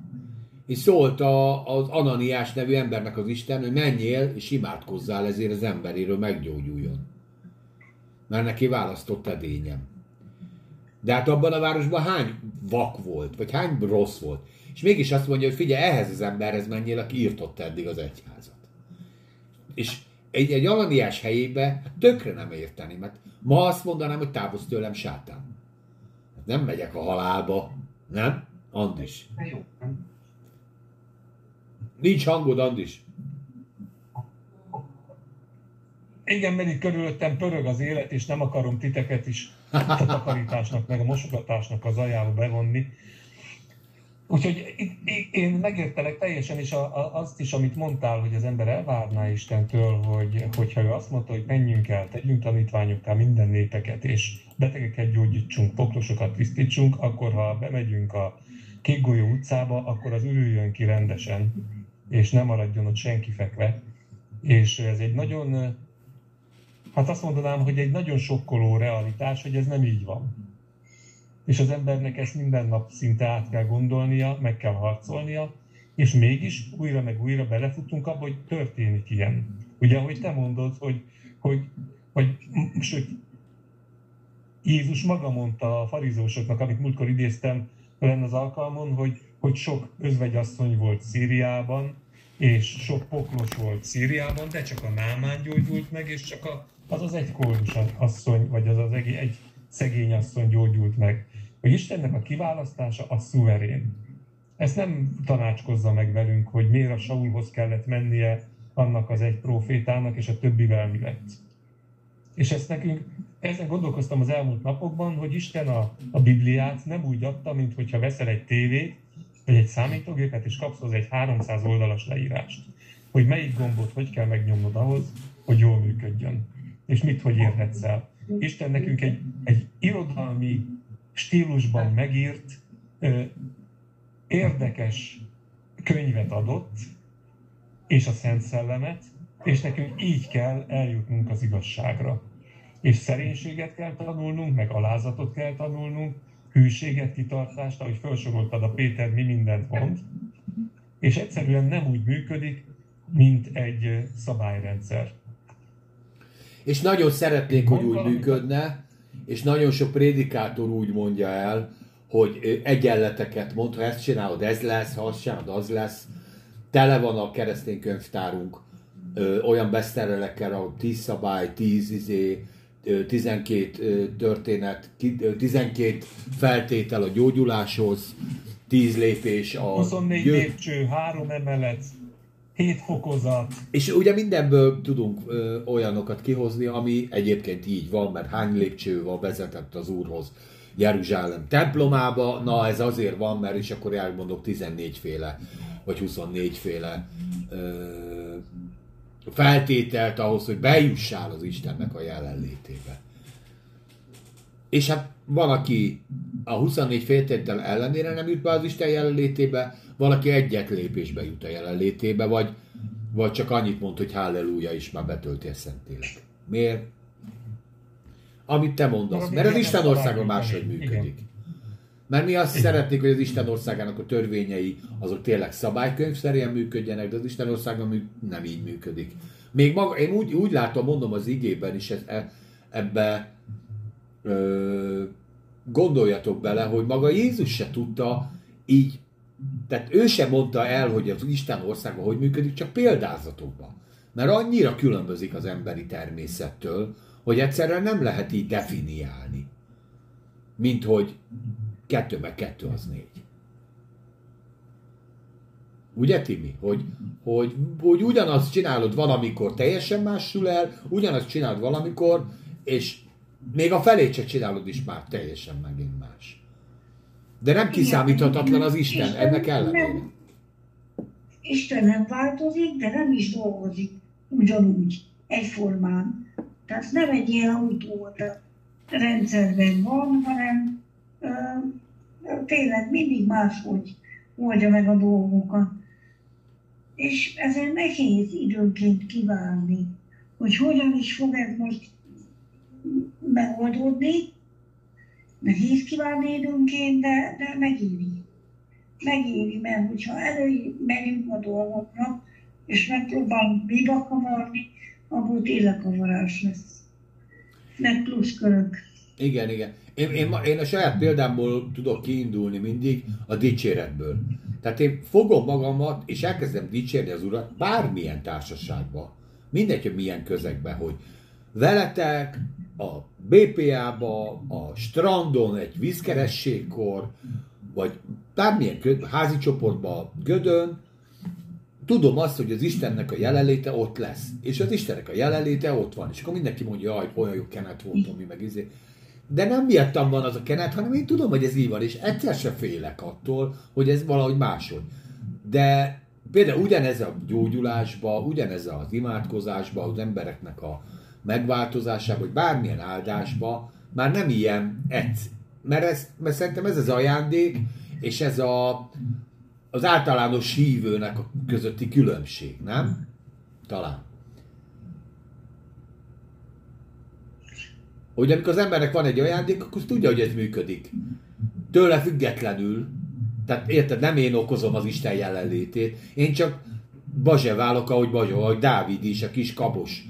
és szólt a, az Ananiás nevű embernek az Isten, hogy menjél és imádkozzál ezért az emberéről meggyógyuljon. Mert neki választott edényem. De hát abban a városban hány vak volt, vagy hány rossz volt. És mégis azt mondja, hogy figyelj, ehhez az emberhez menjél, aki írtotta eddig az egyházat. És egy, egy Ananiás helyébe hát tökre nem érteni, mert ma azt mondanám, hogy távozz tőlem sátán. Hát nem megyek a halálba, nem? Andis. Jó? Nincs hangod, Andis. Igen, mert körülöttem pörög az élet, és nem akarom titeket is a takarításnak, meg a mosogatásnak az ajába bevonni. Úgyhogy én megértelek teljesen a, a, azt is, amit mondtál, hogy az ember elvárná Istentől, hogy, hogyha ő azt mondta, hogy menjünk el, tegyünk tanítványokká minden népeket, és betegeket gyógyítsunk, poklosokat tisztítsunk, akkor ha bemegyünk a Kékgolyó utcába, akkor az ürüljön ki rendesen, és nem maradjon ott senki fekve. És ez egy nagyon, hát azt mondanám, hogy egy nagyon sokkoló realitás, hogy ez nem így van. És az embernek ezt minden nap szinte át kell gondolnia, meg kell harcolnia, és mégis újra meg újra belefutunk abba, hogy történik ilyen. Ugye, ahogy te mondod, hogy, hogy m- sőt, Jézus maga mondta a farizósoknak, amit múltkor idéztem lenne az alkalmon, hogy, hogy sok özvegyasszony volt Szíriában, és sok poklos volt Szíriában, de csak a námán gyógyult meg, és csak a, az az egy asszony, vagy az az egy, egy szegény asszony gyógyult meg. Hogy Istennek a kiválasztása a szuverén. Ezt nem tanácskozza meg velünk, hogy miért a Saulhoz kellett mennie annak az egy profétának, és a többivel mi lett. És ezt nekünk, ezen gondolkoztam az elmúlt napokban, hogy Isten a, a Bibliát nem úgy adta, mint hogyha veszel egy tévét, egy számítógépet, és kapsz hozzá egy 300 oldalas leírást. Hogy melyik gombot hogy kell megnyomnod ahhoz, hogy jól működjön. És mit hogy érhetsz el. Isten nekünk egy, egy irodalmi stílusban megírt, ö, érdekes könyvet adott, és a Szent Szellemet, és nekünk így kell eljutnunk az igazságra. És szerénységet kell tanulnunk, meg alázatot kell tanulnunk, hűséget, kitartást, ahogy felsoroltad a Péter, mi mindent mond, és egyszerűen nem úgy működik, mint egy szabályrendszer. És nagyon szeretnék, hogy úgy működne, és nagyon sok prédikátor úgy mondja el, hogy egyenleteket mond, ha ezt csinálod, ez lesz, ha azt csinálod, az lesz. Tele van a keresztény könyvtárunk ö, olyan beszterelekkel, ahol 10 szabály, 10 izé, 12 ö, történet, ki- ö, 12 feltétel a gyógyuláshoz, 10 lépés a 24 győ- lépcső, 3 emelet, 7 fokozat. És ugye mindenből tudunk ö, olyanokat kihozni, ami egyébként így van, mert hány lépcsővel vezetett az Úrhoz Jeruzsálem templomába, na ez azért van, mert is akkor elmondok 14 féle, vagy 24 féle ö, feltételt ahhoz, hogy bejussál az Istennek a jelenlétébe. És hát van, aki a 24 féltétel ellenére nem jut be az Isten jelenlétébe, valaki egyet lépésbe jut a jelenlétébe, vagy, vagy csak annyit mond, hogy halleluja, és már betölti a Szentlélek. Miért? Amit te mondasz. Mert az Isten országa máshogy működik. Mert mi azt szeretnék, hogy az Isten országának a törvényei azok tényleg szabálykönyvszerűen működjenek, de az Isten országa nem így működik. Még maga, én úgy, úgy látom, mondom az igében is, ez, e, ebbe ö, gondoljatok bele, hogy maga Jézus se tudta így, tehát ő sem mondta el, hogy az Isten országa hogy működik, csak példázatokban. Mert annyira különbözik az emberi természettől, hogy egyszerűen nem lehet így definiálni. Mint hogy kettő meg kettő az négy. Ugye, Timi? Hogy, hogy, hogy ugyanazt csinálod valamikor teljesen mássul el, ugyanazt csinálod valamikor, és még a felét se csinálod is már teljesen megint más. De nem kiszámíthatatlan az Isten, ennek ellenére. Nem, Isten nem változik, de nem is dolgozik ugyanúgy, egyformán. Tehát nem egy ilyen autóta rendszerben van, hanem tényleg mindig máshogy oldja meg a dolgokat. És ezért nehéz időnként kívánni, hogy hogyan is fog ez most megoldódni. Nehéz kívánni időnként, de, de megéri. Megéri, mert hogyha előmegyünk a dolgokra, és megpróbálunk biba kavarni, abból tényleg kavarás lesz. Meg plusz körök. Igen, igen. Én, én, én a saját példámból tudok kiindulni mindig a dicséretből. Tehát én fogom magamat, és elkezdem dicsérni az Urat bármilyen társaságban. Mindegy, hogy milyen közegben, hogy veletek, a BPA-ba, a strandon egy vízkerességkor, vagy bármilyen házi csoportban, Gödön, tudom azt, hogy az Istennek a jelenléte ott lesz. És az Istennek a jelenléte ott van. És akkor mindenki mondja, jaj, olyan jó kenet volt, ami meg izé. De nem miattam van az a kenet, hanem én tudom, hogy ez így van, és egyszer se félek attól, hogy ez valahogy máshogy. De például ugyanez a gyógyulásba, ugyanez az imádkozásba, az embereknek a megváltozásába, vagy bármilyen áldásba, már nem ilyen egy. Mert, ez, mert szerintem ez az ajándék, és ez a, az általános hívőnek a közötti különbség, nem? Talán. Hogy amikor az embernek van egy ajándék, akkor tudja, hogy ez működik. Tőle függetlenül. Tehát érted, nem én okozom az Isten jelenlétét. Én csak bazseválok, ahogy bazsol, ahogy Dávid is, a kis kabos.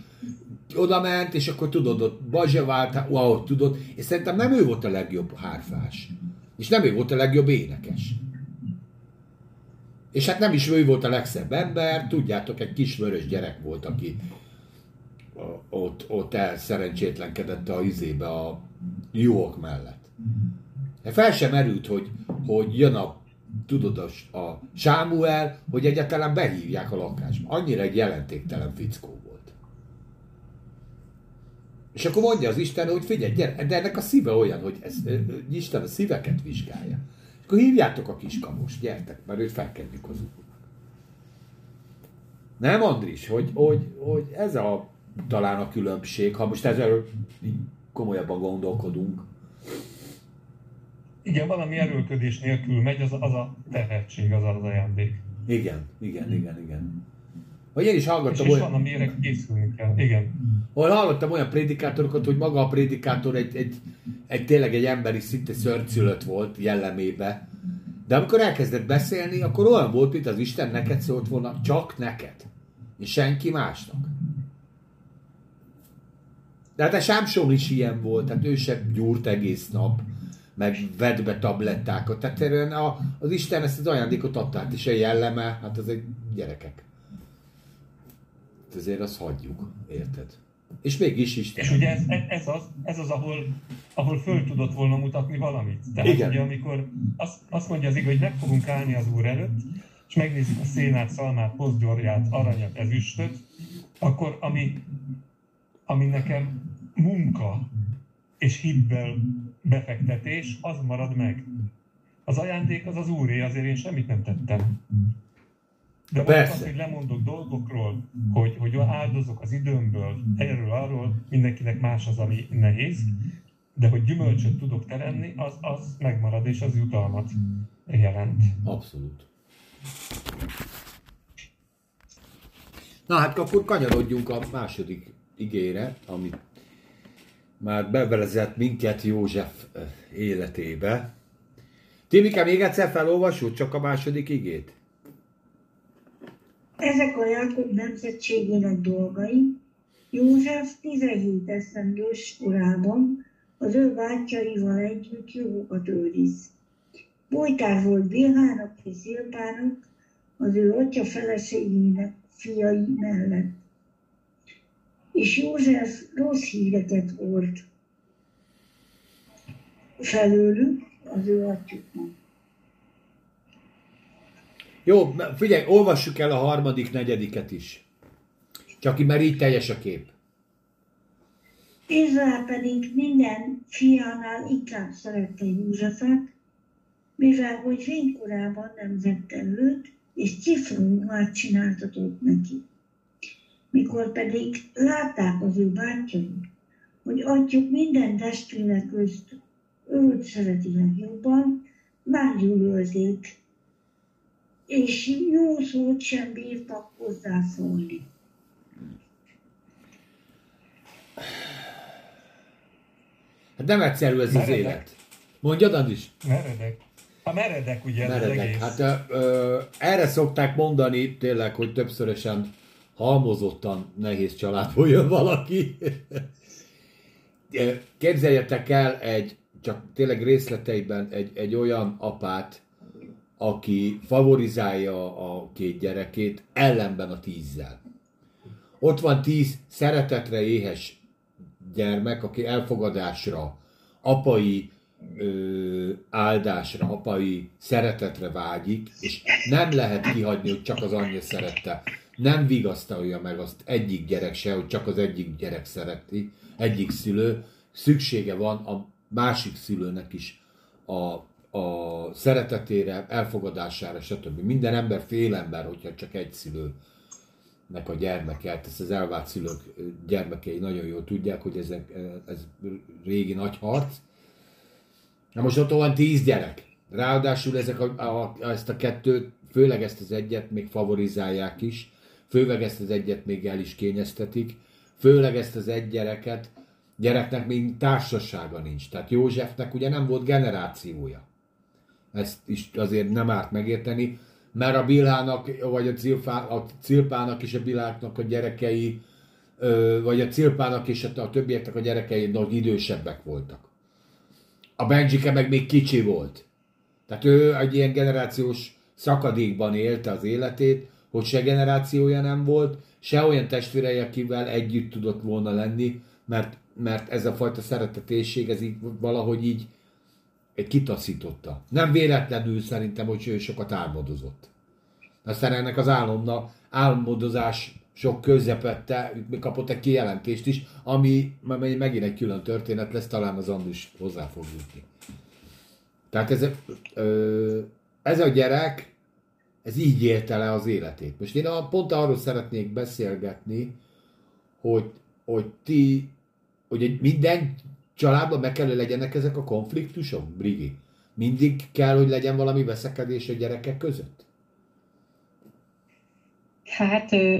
Oda ment, és akkor tudod, ott bazsevált, ahogy tudod. És szerintem nem ő volt a legjobb hárfás. És nem ő volt a legjobb énekes. És hát nem is ő volt a legszebb ember, tudjátok, egy kis vörös gyerek volt, aki ott, ott elszerencsétlenkedett a izébe a jók mellett. Fel sem merült, hogy, hogy jön a, tudod, a, a Sámuel, hogy egyáltalán behívják a lakásba. Annyira egy jelentéktelen fickó volt. És akkor mondja az Isten, hogy figyelj, gyere, de ennek a szíve olyan, hogy ez, Isten a szíveket vizsgálja. Akkor hívjátok a kis kamost, gyertek, mert őt felkedjük az úrnak. Nem, Andris, hogy, hogy, hogy ez a talán a különbség, ha most ezzel komolyabban gondolkodunk. Igen, valami erőlködés nélkül megy, az, az a tehetség, az az ajándék. Igen, igen, igen, igen. Vagy én is És, hallgattam és van, olyan, amire készülni kell. Igen. hol hallottam olyan prédikátorokat, hogy maga a prédikátor egy, egy, egy tényleg egy emberi szinte szörnyszülött volt jellemébe. De amikor elkezdett beszélni, akkor olyan volt, mint az Isten neked szólt volna, csak neked. És senki másnak. De hát a Sámson is ilyen volt, tehát ő sem gyúrt egész nap. meg vedd be tablettákat. Tehát erően a, az Isten ezt az ajándékot adta, hát és a jelleme, hát az egy gyerekek. Hát Ezért azt hagyjuk, érted? És mégis Isten. És ugye ez, ez, az, ez az, ahol, ahol föl tudott volna mutatni valamit. Tehát Igen. ugye amikor azt, azt mondja az igaz, hogy meg fogunk állni az Úr előtt, és megnézzük a szénát, szalmát, pozgyorját, aranyat, ezüstöt, akkor ami, ami nekem munka és hibbel befektetés, az marad meg. Az ajándék az az úré, azért én semmit nem tettem. De Persze. az, hogy lemondok dolgokról, hogy, hogy áldozok az időmből, erről, arról, mindenkinek más az, ami nehéz, de hogy gyümölcsöt tudok teremni, az, az megmarad, és az jutalmat jelent. Abszolút. Na hát akkor kanyarodjunk a második igére, ami már bevelezett minket József életébe. Timike, még egyszer felolvasod csak a második igét? Ezek a Jákob nemzetségének dolgai. József 17 eszendős korában az ő bátyjaival együtt jogokat őriz. Bojtár volt Bilhának és Zilpának, az ő atya feleségének fiai mellett. És József rossz híreket volt felőlük az ő atyuknak. Jó, figyelj, olvassuk el a harmadik, negyediket is. Csak mert így teljes a kép. Izrael pedig minden fiánál inkább szerette Józsefet, mivel hogy fénykorában nemzette őt, és cifrumát csináltatott neki. Mikor pedig látták az ő bátyai, hogy atyuk minden testvére közt őt szereti legjobban, már gyűlölték, és jó szót sem bírtak hozzászólni. Hát nem egyszerű ez az Meredek. élet. Mondjad, Andis? Meredek. A meredek ugye ez az Meredek. egész. Hát ö, ö, erre szokták mondani tényleg, hogy többszörösen halmozottan nehéz családból jön valaki. Képzeljetek el egy, csak tényleg részleteiben egy, egy olyan apát, aki favorizálja a két gyerekét ellenben a tízzel. Ott van tíz szeretetre éhes gyermek, aki elfogadásra, apai ö, áldásra, apai szeretetre vágyik, és nem lehet kihagyni, hogy csak az anyja szerette. Nem vigasztalja meg azt egyik gyerek se, hogy csak az egyik gyerek szereti, egyik szülő. Szüksége van a másik szülőnek is a, a szeretetére, elfogadására, stb. Minden ember félember, hogyha csak egy szülő nek a gyermeket, ezt az elvált szülők gyermekei nagyon jól tudják, hogy ezek, ez régi nagy harc. Na most ott van tíz gyerek. Ráadásul ezek a, a, ezt a kettőt, főleg ezt az egyet még favorizálják is, főleg ezt az egyet még el is kényeztetik, főleg ezt az egy gyereket, gyereknek még társasága nincs. Tehát Józsefnek ugye nem volt generációja. Ezt is azért nem árt megérteni, mert a Bilhának, vagy a, Cilfá, a Cilpának és a Biláknak a gyerekei, vagy a Cilpának és a, a többieknek a gyerekei nagy idősebbek voltak. A Benjike meg még kicsi volt. Tehát ő egy ilyen generációs szakadékban élte az életét, hogy se generációja nem volt, se olyan testvérei, akivel együtt tudott volna lenni, mert, mert ez a fajta szeretetésség, ez így valahogy így egy kitaszította. Nem véletlenül szerintem, hogy ő sokat álmodozott. Aztán ennek az álomna, álmodozás sok közepette, kapott egy kijelentést is, ami megint egy külön történet lesz, talán az Andus hozzá fog jutni. Tehát ez, ö, ez a gyerek, ez így élte le az életét. Most én a, pont arról szeretnék beszélgetni, hogy, hogy ti, hogy minden családban meg kell, hogy legyenek ezek a konfliktusok, Brigi? Mindig kell, hogy legyen valami veszekedés a gyerekek között? Hát ö,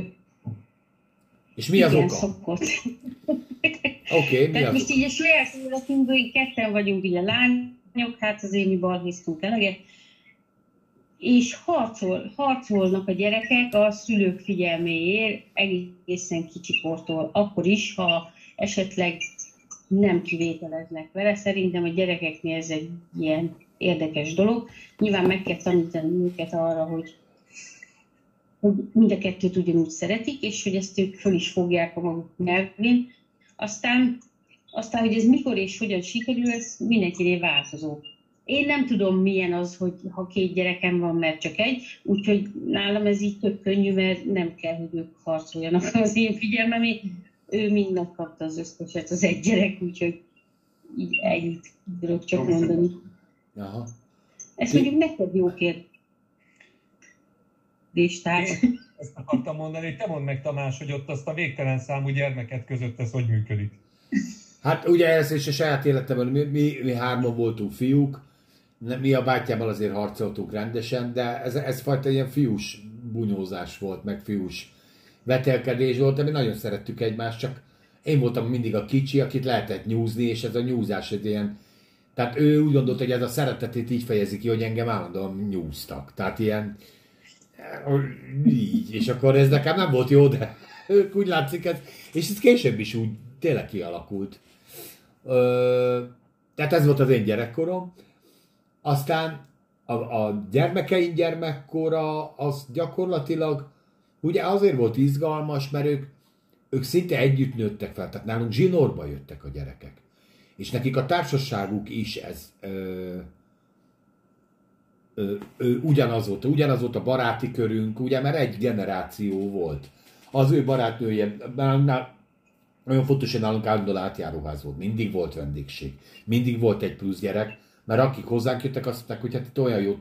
És mi az igen, oka? szokott. Oké, okay, mi Tehát az most oka? így a saját életünkből így ketten vagyunk ugye lányok, hát azért mi balhéztunk eleget, és harcol, harcolnak a gyerekek a szülők figyelméért egészen kicsikortól. Akkor is, ha esetleg nem kivételeznek vele. Szerintem a gyerekeknél ez egy ilyen érdekes dolog. Nyilván meg kell tanítani őket arra, hogy, hogy mind a kettőt ugyanúgy szeretik, és hogy ezt ők föl is fogják a maguk nyelvén. Aztán, aztán, hogy ez mikor és hogyan sikerül, ez mindenkinél változó. Én nem tudom, milyen az, hogy ha két gyerekem van, mert csak egy, úgyhogy nálam ez így tök könnyű, mert nem kell, hogy ők harcoljanak az én figyelmemét. Ő mind megkapta az összeset, az egy gyerek, úgyhogy így ennyit tudok csak mondani. Aha. Ez mondjuk neked jó kérdés. Tehát. Ezt akartam mondani, te mondd meg Tamás, hogy ott azt a végtelen számú gyermeket között ez hogy működik. Hát ugye ez is a saját életemben, mi, mi, mi hárman voltunk fiúk, mi a bátyával azért harcoltunk rendesen, de ez, ez fajta ilyen fiús bunyózás volt, meg fiús vetelkedés volt, de mi nagyon szerettük egymást, csak én voltam mindig a kicsi, akit lehetett nyúzni, és ez a nyúzás egy ilyen tehát ő úgy gondolta, hogy ez a szeretetét így fejezi ki, hogy engem állandóan nyúztak. Tehát ilyen, így, és akkor ez nekem nem volt jó, de ők úgy látszik ez, és ez később is úgy tényleg kialakult. Ö, tehát ez volt az én gyerekkorom. Aztán a, a gyermekeim gyermekkora, az gyakorlatilag ugye azért volt izgalmas, mert ők, ők szinte együtt nőttek fel, tehát nálunk zsinórba jöttek a gyerekek. És nekik a társaságuk is ez ö, ö, ö, ugyanaz volt, ugyanaz volt a baráti körünk, ugye, mert egy generáció volt. Az ő barátnője, nagyon fontos, hogy nálunk állandóan átjáróház volt. Mindig volt vendégség. Mindig volt egy plusz gyerek, mert akik hozzánk jöttek, azt mondták, hogy hát itt olyan jó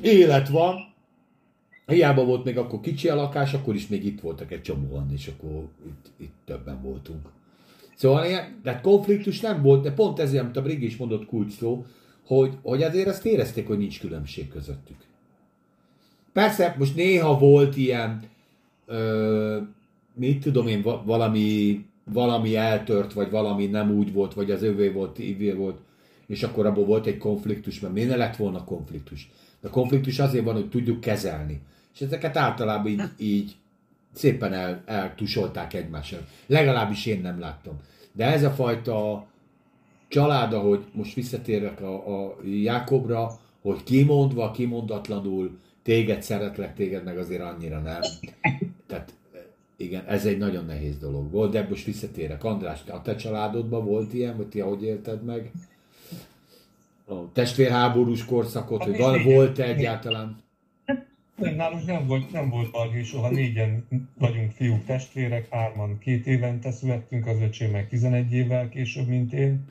élet van. Hiába volt még akkor kicsi a lakás, akkor is még itt voltak egy csomóan, és akkor itt, itt többen voltunk. Szóval ilyen, tehát konfliktus nem volt, de pont ezért, amit a Brigi is mondott kulcs szó, hogy, hogy azért azt érezték, hogy nincs különbség közöttük. Persze, most néha volt ilyen, ö, mit tudom én, valami, valami eltört, vagy valami nem úgy volt, vagy az övé volt, ivé volt, és akkor abból volt egy konfliktus, mert miért ne lett volna konfliktus? De a konfliktus azért van, hogy tudjuk kezelni. És ezeket általában így, így szépen el, eltusolták egymással. Legalábbis én nem láttam. De ez a fajta család, ahogy most visszatérek a, a Jákobra, hogy kimondva, kimondatlanul, téged szeretlek, téged meg azért annyira nem. Tehát igen, ez egy nagyon nehéz dolog volt, de most visszatérek. András, a te családodban volt ilyen, vagy ti ahogy élted meg? A testvérháborús korszakot, hogy van, volt -e egyáltalán? Nem, nálunk nem volt, nem volt balhé, soha négyen vagyunk fiúk testvérek, hárman két évente születtünk, az öcsém meg 11 évvel később, mint én.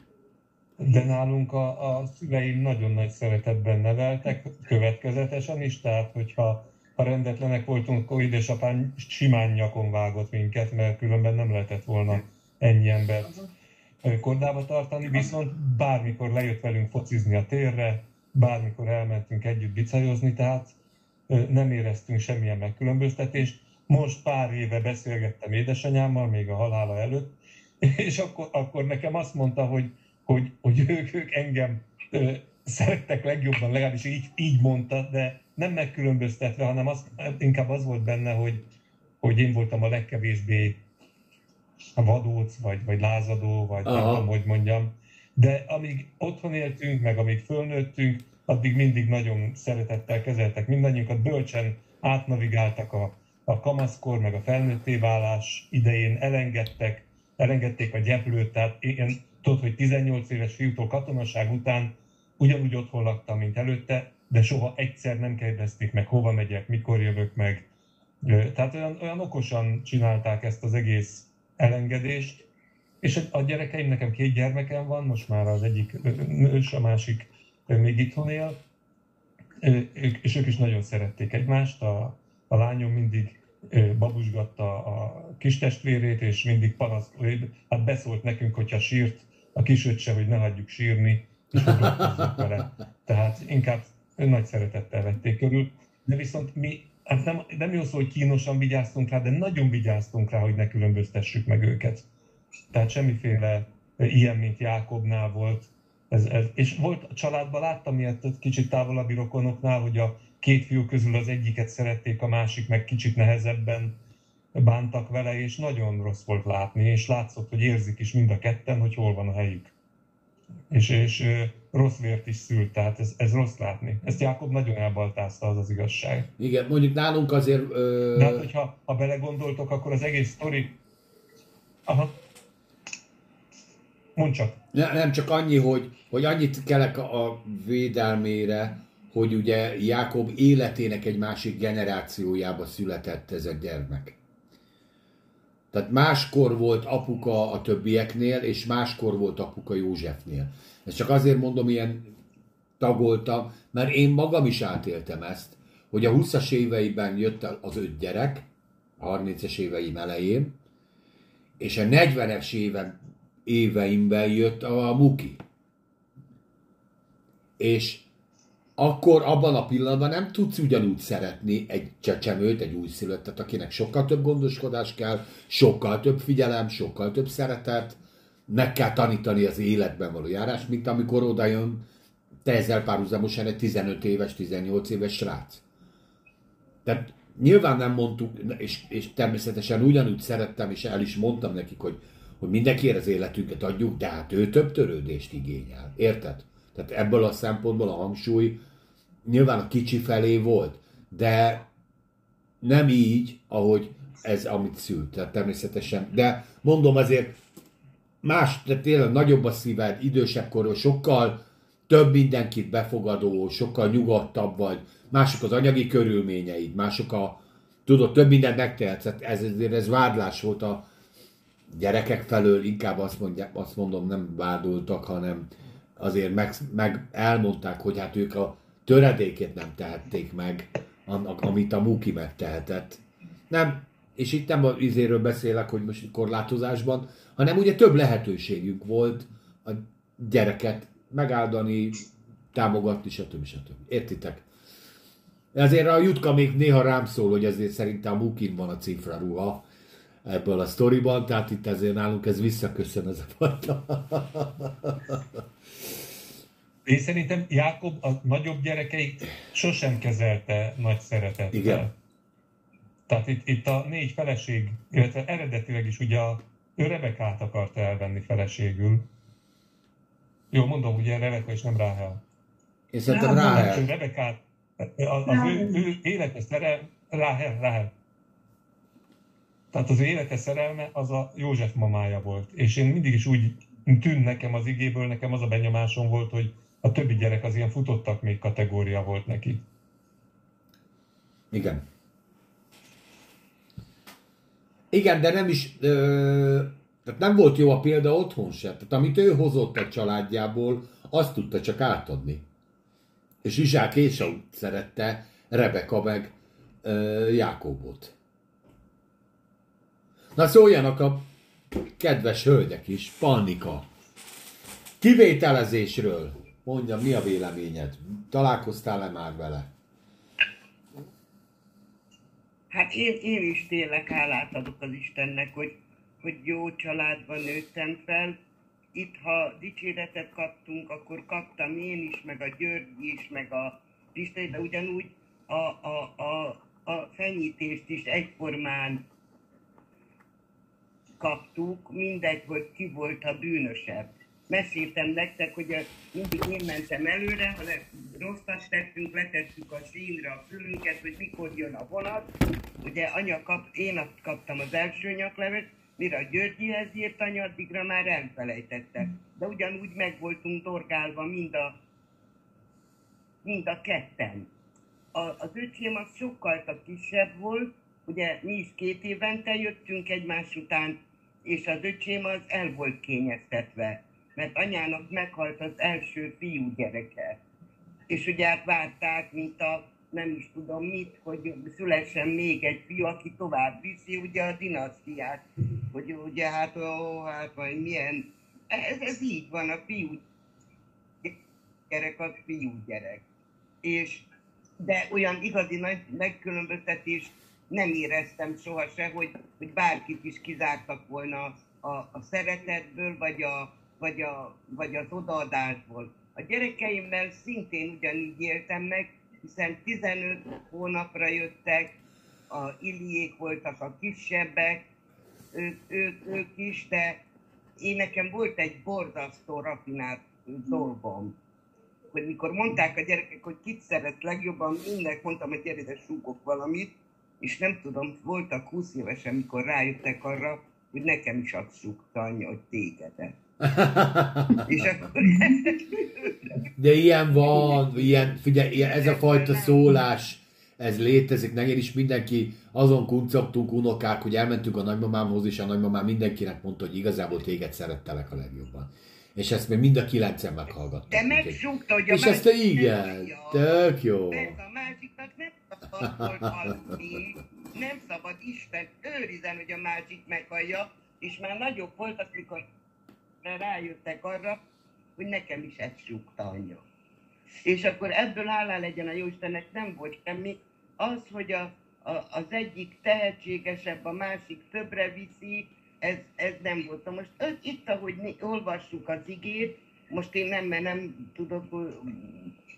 De nálunk a, a szüleim nagyon nagy szeretetben neveltek, következetesen is, tehát hogyha ha rendetlenek voltunk, akkor édesapám simán nyakon vágott minket, mert különben nem lehetett volna ennyi embert kordába tartani, viszont bármikor lejött velünk focizni a térre, bármikor elmentünk együtt bicajozni, tehát nem éreztünk semmilyen megkülönböztetést. Most pár éve beszélgettem édesanyámmal, még a halála előtt, és akkor, akkor nekem azt mondta, hogy, hogy, hogy ők, ők engem ö, szerettek legjobban, legalábbis így, így mondta, de nem megkülönböztetve, hanem az, inkább az volt benne, hogy, hogy én voltam a legkevésbé vadóc, vagy, vagy lázadó, vagy Aha. nem tudom, hogy mondjam. De amíg otthon éltünk, meg amíg fölnőttünk, addig mindig nagyon szeretettel kezeltek mindannyiunkat, bölcsen átnavigáltak a, a kamaszkor, meg a felnőtté válás idején, elengedtek, elengedték a gyeplőt, tehát én tudod, hogy 18 éves fiútól katonaság után ugyanúgy otthon laktam, mint előtte, de soha egyszer nem kérdezték meg, hova megyek, mikor jövök meg. Tehát olyan, olyan okosan csinálták ezt az egész elengedést, és a gyerekeim, nekem két gyermekem van, most már az egyik nős, a másik még itthon él, és ők is nagyon szerették egymást. A, a lányom mindig babusgatta a kis testvérét, és mindig panasz, hát beszólt nekünk, hogyha sírt a kisöccse, hogy ne hagyjuk sírni, és vele. Tehát inkább nagy szeretettel vették körül. De viszont mi, hát nem, nem jó szó, hogy kínosan vigyáztunk rá, de nagyon vigyáztunk rá, hogy ne különböztessük meg őket. Tehát semmiféle ilyen, mint Jákobnál volt, ez, ez, és volt a családban, láttam ilyet kicsit távolabbi rokonoknál, hogy a két fiú közül az egyiket szerették, a másik meg kicsit nehezebben. bántak vele, és nagyon rossz volt látni, és látszott, hogy érzik is mind a ketten, hogy hol van a helyük. És, és rossz vért is szült, tehát ez, ez rossz látni. Ezt Jákob nagyon elbaltázta, az az igazság. Igen, mondjuk nálunk azért... Ö... De hát, hogyha ha belegondoltok, akkor az egész sztori... Aha. Mondd csak. Ne, nem csak annyi, hogy, hogy annyit kelek a védelmére, hogy ugye Jákob életének egy másik generációjába született ez a gyermek. Tehát máskor volt apuka a többieknél, és máskor volt apuka Józsefnél. Ezt csak azért mondom, ilyen tagoltam, mert én magam is átéltem ezt, hogy a 20-as éveiben jött az öt gyerek, a 30-es éveim elején, és a 40-es éve, éveimben jött a Muki. És akkor abban a pillanatban nem tudsz ugyanúgy szeretni egy csecsemőt, egy újszülöttet, akinek sokkal több gondoskodás kell, sokkal több figyelem, sokkal több szeretet, meg kell tanítani az életben való járás, mint amikor oda jön te ezzel párhuzamosan egy 15 éves, 18 éves srác. Tehát nyilván nem mondtuk, és, és természetesen ugyanúgy szerettem, és el is mondtam nekik, hogy, hogy mindenkiért az életünket adjuk, de hát ő több törődést igényel. Érted? Tehát ebből a szempontból a hangsúly nyilván a kicsi felé volt, de nem így, ahogy ez, amit szült, tehát természetesen. De mondom azért, más, tehát tényleg nagyobb a szíved, idősebb korról, sokkal több mindenkit befogadó, sokkal nyugodtabb vagy, mások az anyagi körülményeid, mások a, tudod, több mindent megtehetsz, ez, ezért ez vádlás volt a gyerekek felől, inkább azt, mondják, azt mondom, nem vádoltak, hanem azért meg, meg elmondták, hogy hát ők a töredékét nem tehették meg, annak, amit a Muki megtehetett. Nem, és itt nem az izéről beszélek, hogy most korlátozásban, hanem ugye több lehetőségünk volt a gyereket megáldani, támogatni, stb. stb. Értitek? Ezért a Jutka még néha rám szól, hogy ezért szerintem a Mukin van a cifra ruha ebből a sztoriban, tehát itt ezért nálunk ez visszaköszön ez a fajta. Én szerintem Jákob a nagyobb gyerekeit sosem kezelte nagy szeretettel. Igen. Tehát itt, itt a négy feleség, illetve eredetileg is ugye a, ő Rebekát akarta elvenni feleségül. Jó, mondom, ugye Rebeka és nem Ráhel. Én szerintem Ráhel. Rebekát, az, az ő, ő élete szerel, Ráhel, Ráhel. Tehát az ő élete szerelme az a József mamája volt. És én mindig is úgy tűn nekem az igéből, nekem az a benyomásom volt, hogy a többi gyerek az ilyen futottak még kategória volt neki. Igen. Igen, de nem is, ö, tehát nem volt jó a példa otthon se. Tehát amit ő hozott a családjából, azt tudta csak átadni. És Izsák Ésau szerette, Rebeka meg ö, Jákobot. Na szóljanak a kedves hölgyek is, Pannika. Kivételezésről. Mondja, mi a véleményed? Találkoztál-e már vele? Hát én, én is tényleg hálát adok az Istennek, hogy, hogy jó családban nőttem fel. Itt, ha dicséretet kaptunk, akkor kaptam én is, meg a György is, meg a Pista, de ugyanúgy a, a, a, a fenyítést is egyformán kaptuk, mindegy, hogy ki volt a bűnösebb meséltem nektek, hogy mindig én mentem előre, ha rosszat tettünk, letettük a színre a fülünket, hogy mikor jön a vonat. Ugye anya kap, én kaptam az első nyaklevet, mire a Györgyihez írt anya, addigra már elfelejtette. De ugyanúgy meg voltunk dorgálva mind a, mind a ketten. A, az öcsém az sokkal kisebb volt, ugye mi is két évente jöttünk egymás után, és az öcsém az el volt kényeztetve mert anyának meghalt az első fiú gyereke. És ugye hát várták, mint a nem is tudom mit, hogy szülessen még egy fiú, aki tovább viszi ugye a dinasztiát. Hogy ugye hát, ó, hát vagy milyen, ez, ez így van, a fiú gyerek az fiú gyerek. És, de olyan igazi nagy megkülönböztetést nem éreztem soha se, hogy, hogy bárkit is kizártak volna a, a szeretetből, vagy a, vagy, a, vagy az odaadásból. A gyerekeimmel szintén ugyanígy éltem meg, hiszen 15 hónapra jöttek, a Iliék voltak a kisebbek, ők, ők, ők is, de én nekem volt egy borzasztó rafinált dolgom, hogy mikor mondták a gyerekek, hogy kit szeret legjobban, mindenki mondtam, hogy gyere, de súgok valamit, és nem tudom, voltak 20 évesen, amikor rájöttek arra, hogy nekem is azt anyja, hogy tégedet. És akkor De ilyen van, ilyen, figyelj, ilyen, ez a fajta szólás, ez létezik, nekem is mindenki azon kuncogtunk unokák, hogy elmentünk a nagymamámhoz, és a nagymamám mindenkinek mondta, hogy igazából téged szerettelek a legjobban. És ezt még mind a kilencen meghallgattuk. te úgyhogy- megsúgta, hogy a És ezt igen, tök jó. Mert a másiknak nem szabad aludni, nem szabad Isten őrizen, hogy a másik meghallja, és már nagyobb volt, az, mikor rájöttek arra, hogy nekem is ezt súgta anya. És akkor ebből hálá legyen a Jóistennek, nem volt semmi. Az, hogy a, a, az egyik tehetségesebb, a másik többre viszi, ez, ez nem volt. Most ö- itt, ahogy olvassuk az igét, most én nem, mert nem tudok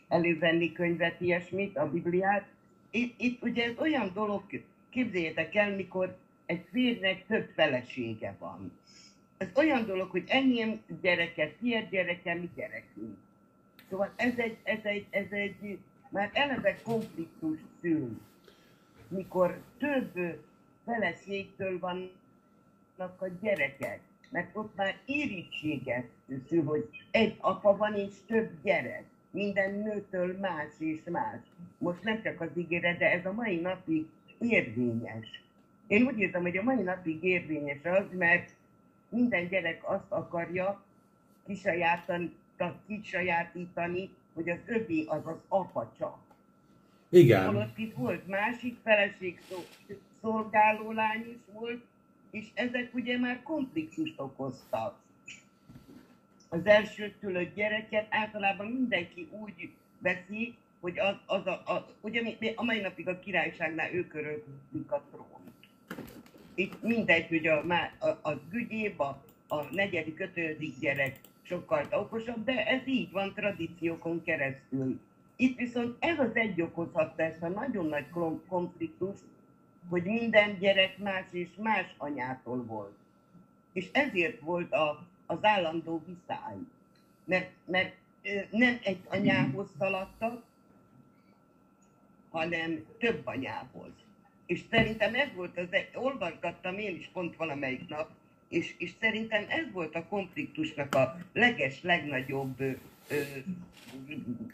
elővenni könyvet, ilyesmit, a Bibliát. Itt, itt ugye ez olyan dolog, képzeljétek el, mikor egy férjnek több felesége van. Ez olyan dolog, hogy enyém gyereke, tiéd gyereke, mi gyerekünk. Szóval ez egy, ez egy, ez egy már eleve konfliktus szül, mikor több feleségtől vannak a gyerekek, mert ott már irítséget szül, hogy egy apa van és több gyerek. Minden nőtől más és más. Most nem csak az ígéret, de ez a mai napig érvényes. Én úgy érzem, hogy a mai napig érvényes az, mert minden gyerek azt akarja kisajátítani, hogy az övé az az apa csak. Igen. Holott itt volt másik feleség, szó- szolgáló lány is volt, és ezek ugye már konfliktust okoztak. Az első szülött gyereket általában mindenki úgy veszi, hogy az, az a, a, ugye a mai napig a királyságnál ők öröklik a trónt. Itt mindegy, hogy a, a, a gügyéb, a, a negyedik, ötödik gyerek sokkal okosabb, de ez így van tradíciókon keresztül. Itt viszont ez az egy okozhatta ezt a nagyon nagy kon- konfliktust, hogy minden gyerek más és más anyától volt. És ezért volt a, az állandó viszály. Mert, mert nem egy anyához szaladtak, hanem több anyához. És szerintem ez volt az, olvasgattam én is pont valamelyik nap, és, és szerintem ez volt a konfliktusnak a leges, legnagyobb ö, ö,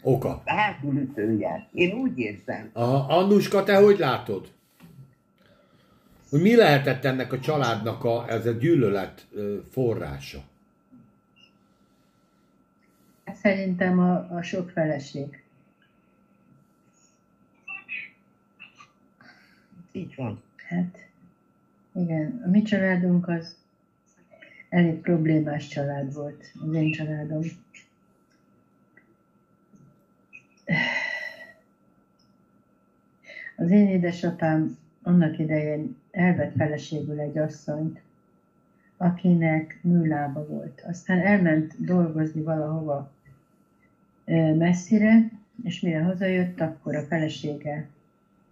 Oka. hátulütője. Én úgy érzem. A Annuska, te hogy látod? Hogy mi lehetett ennek a családnak a, ez a gyűlölet forrása? Szerintem a, a sok feleség. Így van. Hát, igen, a mi családunk az elég problémás család volt, az én családom. Az én édesapám annak idején elvett feleségül egy asszonyt, akinek műlába volt. Aztán elment dolgozni valahova messzire, és mire hazajött, akkor a felesége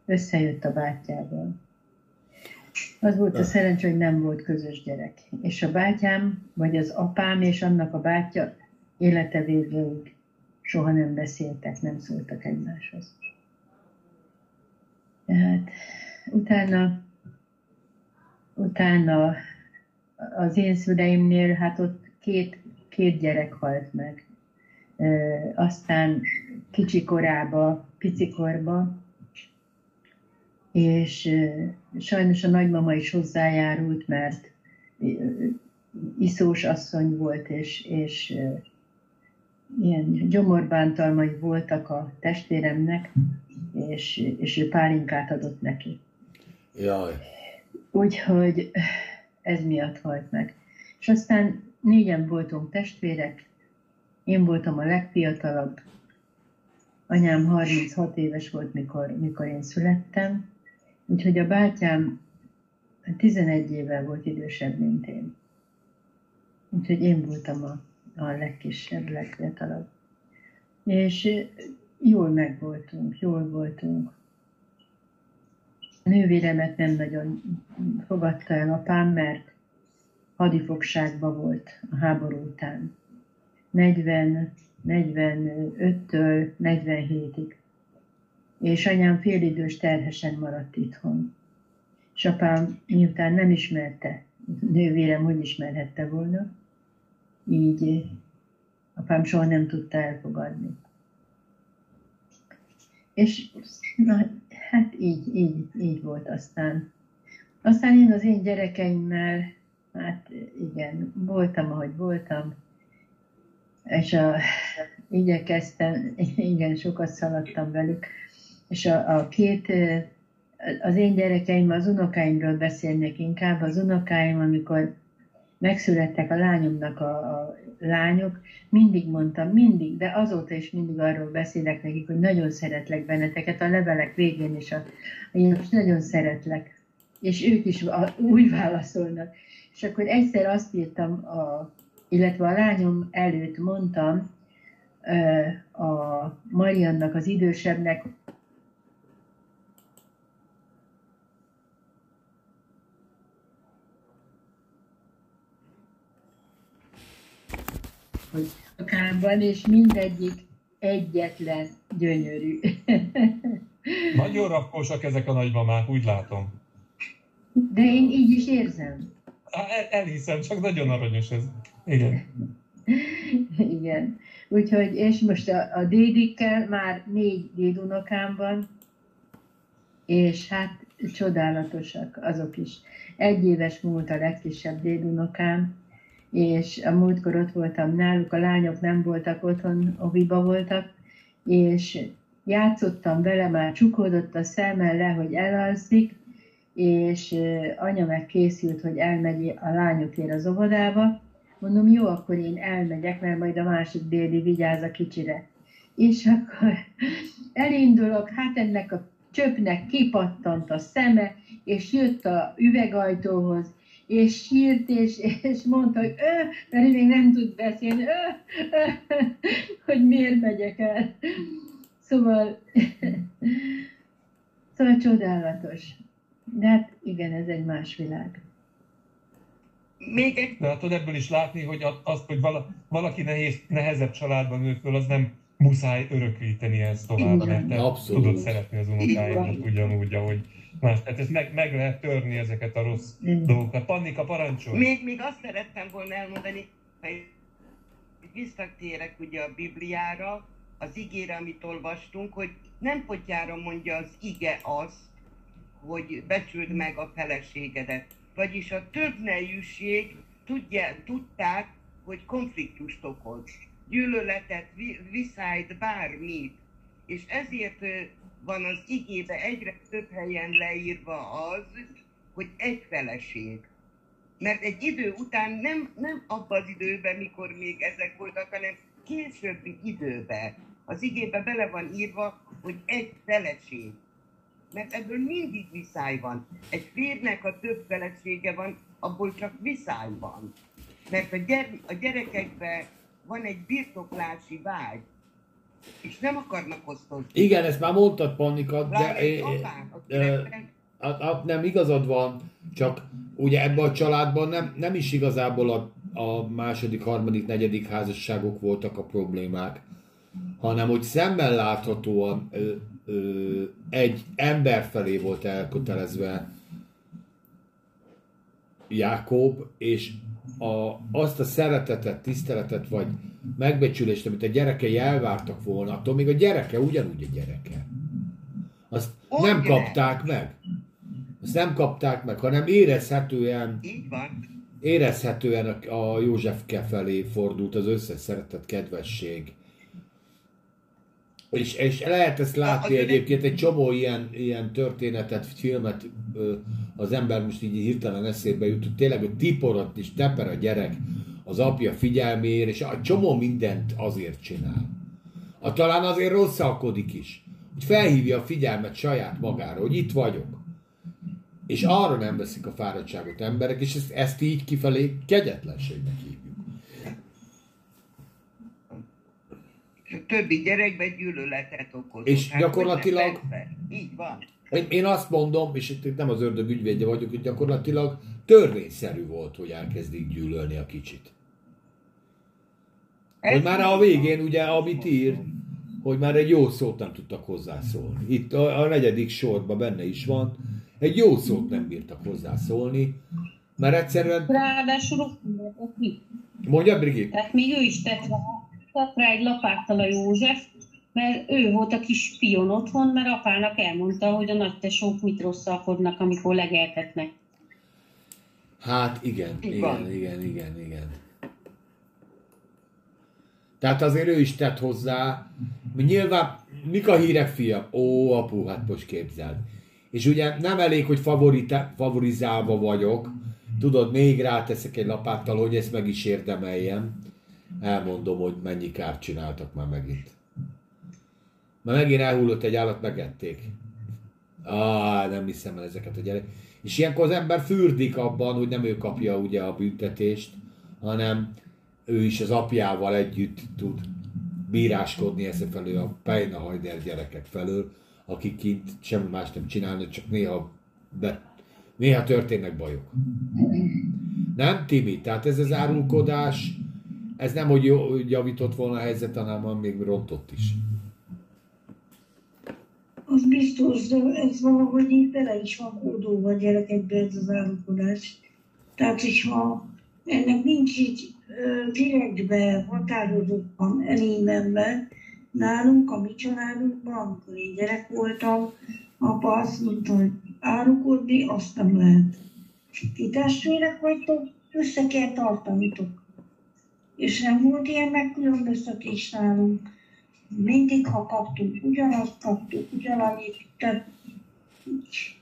összejött a bátyjával. Az volt a szerencsé, hogy nem volt közös gyerek. És a bátyám, vagy az apám és annak a bátyja élete végéig soha nem beszéltek, nem szóltak egymáshoz. Tehát utána, utána az én szüleimnél, hát ott két, két gyerek halt meg. Aztán kicsi korába, picikorba, és sajnos a nagymama is hozzájárult, mert iszós asszony volt, és, és ilyen gyomorbántalmai voltak a testvéremnek, és, és ő pálinkát adott neki. Jaj. Úgyhogy ez miatt halt meg. És aztán négyen voltunk testvérek, én voltam a legfiatalabb, anyám 36 éves volt, mikor, mikor én születtem, úgyhogy a bátyám 11 évvel volt idősebb, mint én. Úgyhogy én voltam a, a legkisebb, legfiatalabb. És jól megvoltunk, jól voltunk. nővéremet nem nagyon fogadta el apám, mert hadifogságban volt a háború után. 40, 45-től 47-ig. És anyám félidős terhesen maradt itthon. És apám miután nem ismerte, nővérem hogy ismerhette volna, így apám soha nem tudta elfogadni. És na, hát így, így, így volt aztán. Aztán én az én gyerekeimmel, hát igen, voltam, ahogy voltam, és a, igyekeztem, igen, sokat szaladtam velük, és a, a két, az én gyerekeim, az unokáimról beszélnek inkább, az unokáim, amikor megszülettek a lányomnak a, a lányok, mindig mondtam, mindig, de azóta is mindig arról beszélek nekik, hogy nagyon szeretlek benneteket, a levelek végén is, a, én most nagyon szeretlek. És ők is a, úgy válaszolnak. És akkor egyszer azt írtam, a, illetve a lányom előtt mondtam a Mariannak, az idősebbnek, hogy akárban, és mindegyik egyetlen gyönyörű. Nagyon rakkosak ezek a nagymamák, úgy látom. De én így is érzem. El, elhiszem, csak nagyon aranyos ez. Igen. Igen. Úgyhogy, és most a, a dédikkel már négy dédunokám van, és hát csodálatosak azok is. Egy éves múlt a legkisebb dédunokám, és a múltkor ott voltam náluk, a lányok nem voltak otthon, oviba voltak, és játszottam vele, már csukódott a szemmel le, hogy elalszik, és anya meg készült, hogy elmegy a lányokért az óvodába. Mondom, jó, akkor én elmegyek, mert majd a másik déli vigyáz a kicsire. És akkor elindulok, hát ennek a csöpnek kipattant a szeme, és jött a üvegajtóhoz, és sírt, és, és mondta, hogy ő, mert ő még nem tud beszélni, ő, ő, hogy miért megyek el. Szóval, szóval csodálatos. De hát igen, ez egy más világ. Még egy De hát tudod ebből is látni, hogy az, hogy vala, valaki nehéz, nehezebb családban nő föl, az nem muszáj örökíteni ezt tovább, mert te Abszolút. tudod szeretni az unokáidat ugyanúgy, ahogy más. Tehát ezt meg, meg lehet törni ezeket a rossz Mm. dolgokat. Pannika, parancsolj! Még, még azt szerettem volna elmondani, hogy visszatérek ugye a Bibliára, az igére, amit olvastunk, hogy nem potyára mondja az ige azt, hogy becsüld meg a feleségedet. Vagyis a több nejűség tudja, tudták, hogy konfliktust okoz. Gyűlöletet, vi- viszályt, bármit. És ezért van az igébe egyre több helyen leírva az, hogy egy feleség. Mert egy idő után nem, nem abban az időben, mikor még ezek voltak, hanem későbbi időben. Az igébe bele van írva, hogy egy feleség. Mert ebből mindig viszály van. Egy férnek, ha több felesége van, abból csak viszály van. Mert a, gyere, a gyerekekben van egy birtoklási vágy, és nem akarnak osztozni. Igen, ezt már mondtad, Pannika, de egy akinek a, a, nem igazad van, csak ugye ebben a családban nem, nem is igazából a, a második, harmadik, negyedik házasságok voltak a problémák, hanem hogy szemmel láthatóan ö, ö, egy ember felé volt elkötelezve Jákob, és a, azt a szeretetet, tiszteletet vagy megbecsülést, amit a gyerekei elvártak volna, attól még a gyereke ugyanúgy a gyereke. Azt Hogy nem ne? kapták meg. Azt nem kapták meg, hanem érezhetően, így van. érezhetően a, a Józsefke felé fordult az összes szeretett kedvesség. És, és lehet ezt látni A- egyébként, egy csomó ilyen, ilyen történetet, filmet az ember most így hirtelen eszébe jut, hogy tényleg, hogy tiporott és teper a gyerek az apja figyelméért, és a csomó mindent azért csinál. A talán azért rosszalkodik is, hogy felhívja a figyelmet saját magára, hogy itt vagyok. És arra nem veszik a fáradtságot emberek, és ezt, ezt így kifelé kegyetlenségnek A többi gyerekben gyűlöletet okoz. És gyakorlatilag- Így van. Én- Én azt mondom, és itt nem az ördög ügyvédje vagyok, hogy gyakorlatilag törvényszerű volt, hogy elkezdik gyűlölni a kicsit. Hogy már a végén ugye, amit ír, hogy már egy jó szót nem tudtak hozzászólni. Itt a, a negyedik sorban benne is van, egy jó szót nem bírtak hozzászólni, mert egyszerűen, Ráadásul mondja Brigit, Tehát még ő is tett tett rá egy lapáttal a József, mert ő volt a kis spion otthon, mert apának elmondta, hogy a nagytesók mit rosszalkodnak, amikor legeltetnek. Hát igen, igen, igen, igen, igen. Tehát azért ő is tett hozzá, nyilván, mik a hírek, fiam? Ó, apu, hát most képzeld. És ugye nem elég, hogy favorita, favorizálva vagyok, tudod, még ráteszek egy lapáttal, hogy ezt meg is érdemeljem. Elmondom, hogy mennyi kárt csináltak már megint. Már megint elhullott egy állat, megették. Ah, nem hiszem el ezeket a gyerek. És ilyenkor az ember fürdik abban, hogy nem ő kapja ugye a büntetést, hanem ő is az apjával együtt tud bíráskodni ezen felől a Pejna Hajder gyerekek felől, akik kint semmi más nem csinálnak, csak néha, be, néha történnek bajok. Nem, Timi? Tehát ez az árulkodás, ez nem, hogy javított volna a helyzet, hanem még rontott is. Az biztos, de ez valahogy így bele is van kódolva a gyerekekbe ez az árulkodás. Tehát, hogyha ennek nincs így direktbe határozottan elémenve, nálunk, a mi családunkban, amikor én gyerek voltam, apa azt mondta, hogy árulkodni azt nem lehet. Ti testvérek vagytok, össze kell tartanitok. És nem volt ilyen megkülönböztetés nálunk mindig, ha kaptunk, ugyanazt kaptuk, ugyanannyit, tehát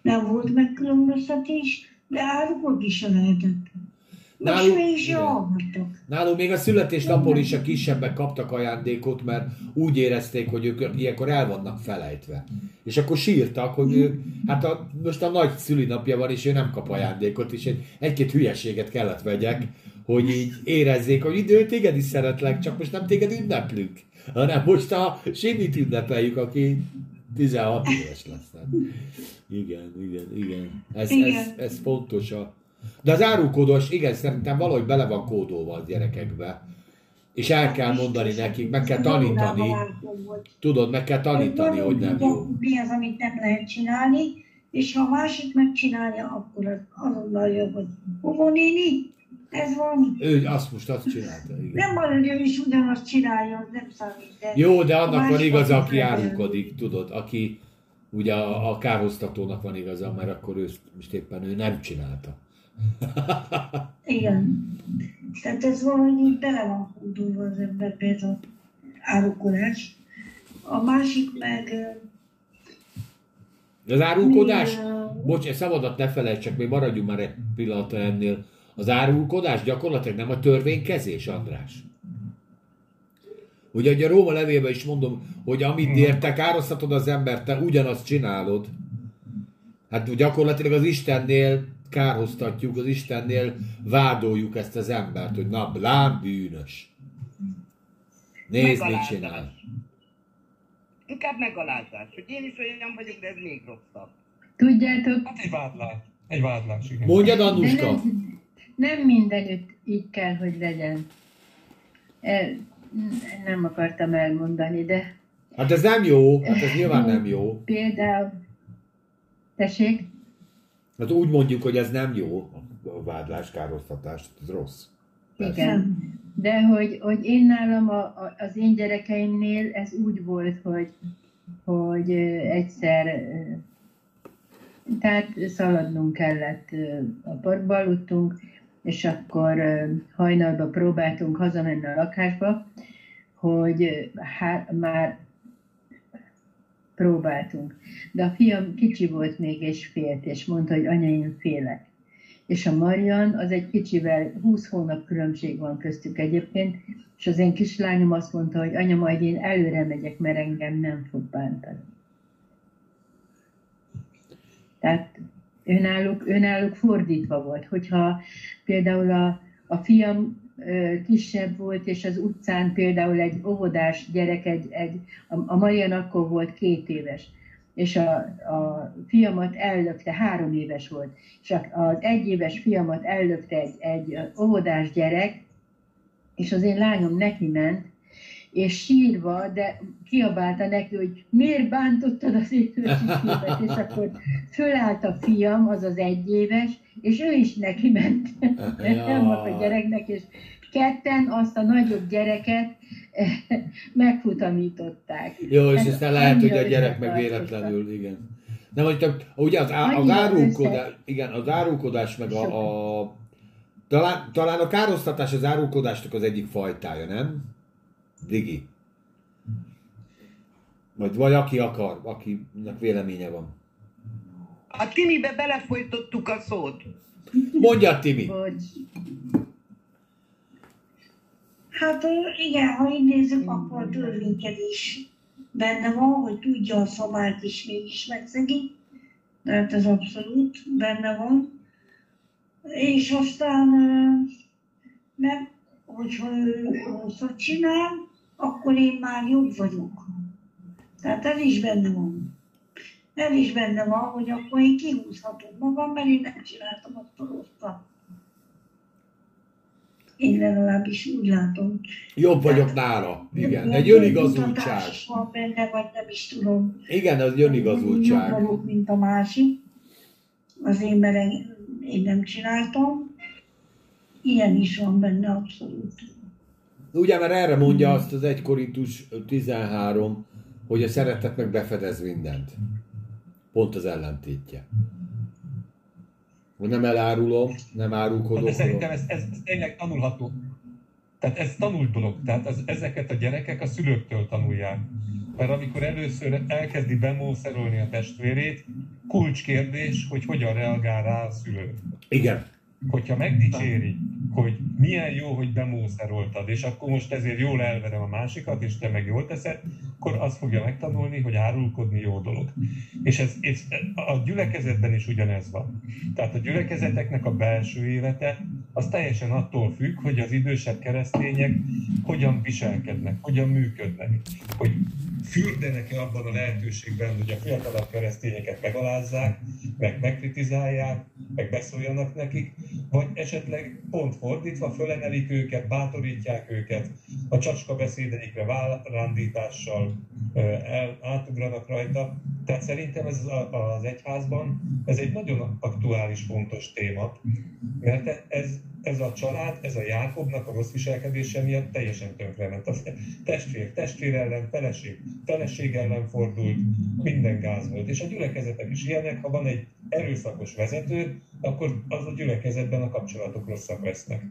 nem volt megkülönböztetés, de árulkodni se lehetett. Nálunk- is. Nálunk még a születésnapon is a kisebbek kaptak ajándékot, mert úgy érezték, hogy ők ilyenkor el vannak felejtve. És akkor sírtak, hogy ők, hát a, most a nagy szülinapja van, és ő nem kap ajándékot, és egy, egy-két hülyeséget kellett vegyek, hogy így érezzék, hogy idő téged is szeretlek, csak most nem téged ünneplünk, hanem most a Simit ünnepeljük, aki 16 éves lesz. Igen, igen, igen. Ez, ez, Igen. ez fontos a, de az árulkodós, igen, szerintem valahogy bele van kódolva a gyerekekbe. És el kell mondani nekik, meg kell tanítani. Tudod, meg kell tanítani, hogy nem jó. Mi az, amit nem lehet csinálni, és ha a másik megcsinálja, akkor az azonnal jobb, hogy néni? Ez van. Ő azt most azt csinálta, igen. Nem van, hogy ő is ugyanazt csinálja, nem számít. De Jó, de annak van igaza, az aki árulkodik, tudod, aki ugye a, a kárhoztatónak van igaza, mert akkor ő most éppen ő nem csinálta. Igen. Tehát ez valahogy így bele van kódolva az emberbe ez az árulkodás. A másik meg... az árulkodás, mi, bocs, szabadat ne felejtsek, még maradjunk már egy pillanatra ennél. Az árulkodás gyakorlatilag nem a törvénykezés, András. Ugye, ugye a Róma levélben is mondom, hogy amit érte, károsztatod az embert, te ugyanazt csinálod. Hát gyakorlatilag az Istennél kárhoztatjuk, az Istennél vádoljuk ezt az embert, hogy na, lám bűnös. Nézd, mit csinál. Inkább megalázás, hogy én is olyan vagyok, de ez még rosszabb. Tudjátok, Hát egy vádlás. Egy vádlás, igen. Mondjad, de Annuska! nem, nem mindenütt így kell, hogy legyen. El, nem akartam elmondani, de Hát ez nem jó, hát ez nyilván nem jó. például, tessék, Hát úgy mondjuk, hogy ez nem jó, a vádlás, kárhoztatás, ez rossz. Persze. Igen. De hogy, hogy én nálam a, a, az én gyerekeimnél ez úgy volt, hogy, hogy egyszer tehát szaladnunk kellett, a parkba aludtunk, és akkor hajnalba próbáltunk hazamenni a lakásba, hogy há, már próbáltunk. De a fiam kicsi volt még, és félt, és mondta, hogy anya, én félek és a Marian, az egy kicsivel 20 hónap különbség van köztük egyébként, és az én kislányom azt mondta, hogy anya, majd én előre megyek, mert engem nem fog bántani. Tehát önálluk, önálluk fordítva volt, hogyha például a, a fiam kisebb volt, és az utcán például egy óvodás gyerek, egy, egy, a Marian akkor volt két éves, és a, a fiamat ellökte, három éves volt, és az egyéves fiamat ellökte egy, egy óvodás gyerek, és az én lányom neki ment, és sírva, de kiabálta neki, hogy miért bántottad az életet, és akkor fölállt a fiam, az az egyéves, és ő is neki ment ja. a gyereknek, és ketten azt a nagyobb gyereket megfutamították. Jó, és aztán lehet, hogy a gyerek meg véletlenül, igen. Nem, hogy te, ugye az, á, az árulkodás, igen, az árulkodás meg a, a talán, talán a károsztatás az árulkodásnak az egyik fajtája, nem? Digi. Vagy, vagy aki akar, akinek véleménye van. A Timibe belefolytottuk a szót. Mondja, Timi. Hát igen, ha így nézzük, akkor a törvénykedés benne van, hogy tudja a szabályt is mégis megszegi. Tehát ez abszolút benne van. És aztán meg, hogyha ő rosszat csinál, akkor én már jobb vagyok. Tehát ez is benne van. Ez is benne van, hogy akkor én kihúzhatom magam, mert én nem csináltam azt a rosszat. Én legalábbis úgy látom. Jobb vagyok Tehát, nála. Igen, egy önigazultság. van benne, vagy nem is tudom. Igen, az önigazultság. Jobb vagyok, mint a másik. Az én, mert én nem csináltam. Ilyen is van benne abszolút. Ugye, mert erre mondja azt az 1 Korintus 13, hogy a szeretet meg befedez mindent. Pont az ellentétje. Nem elárulom, nem árulkodok. De szerintem ez, ez, ez tényleg tanulható. Tehát ez tanult dolog. Tehát ez, ezeket a gyerekek a szülőktől tanulják. Mert amikor először elkezdi bemószerolni a testvérét, kulcskérdés, hogy hogyan reagál rá a szülő. Igen hogyha megdicséri, hogy milyen jó, hogy bemószeroltad, és akkor most ezért jól elverem a másikat, és te meg jól teszed, akkor azt fogja megtanulni, hogy árulkodni jó dolog. És ez, ez a gyülekezetben is ugyanez van. Tehát a gyülekezeteknek a belső élete az teljesen attól függ, hogy az idősebb keresztények hogyan viselkednek, hogyan működnek, hogy fürdenek-e abban a lehetőségben, hogy a fiatalabb keresztényeket megalázzák, meg megkritizálják, meg beszóljanak nekik, vagy esetleg pont fordítva fölemelik őket, bátorítják őket, a csacska beszédeikre várándítással el, átugranak rajta. Tehát szerintem ez az egyházban ez egy nagyon aktuális, fontos téma, mert ez ez a család, ez a Jákobnak a rossz viselkedése miatt teljesen tönkrement. A testvér, testvér ellen, feleség, feleség ellen fordult, minden gáz volt. És a gyülekezetek is ilyenek, ha van egy erőszakos vezető, akkor az a gyülekezetben a kapcsolatok rosszak lesznek.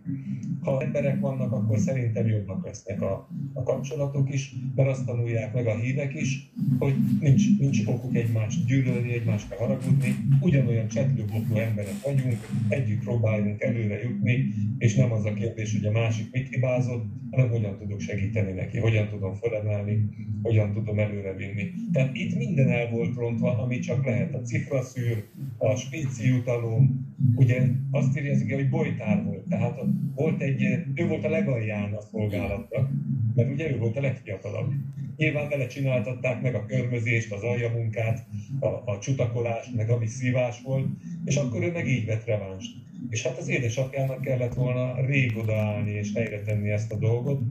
Ha emberek vannak, akkor szerintem jobbak lesznek a, a kapcsolatok is, mert azt tanulják meg a hívek is, hogy nincs, nincs okuk egymást gyűlölni, egymásra haragudni, ugyanolyan csetlőbotló emberek vagyunk, együtt próbáljunk előre jutni, és nem az a kérdés, hogy a másik mit hibázott, hanem hogyan tudok segíteni neki, hogyan tudom felemelni, hogyan tudom előrevinni. Tehát itt minden el volt rontva, ami csak lehet. A cifraszűr, a spéci utalom, ugye azt írja hogy bojtár volt, tehát volt egy, ő volt a legalján a szolgálatnak, mert ugye ő volt a legfiatalabb. Nyilván vele csináltatták meg a körmözést, az aljamunkát, a, a csutakolást, meg ami szívás volt, és akkor ő meg így vett revánst. És hát az édesapjának kellett volna rég odaállni és helyre tenni ezt a dolgot,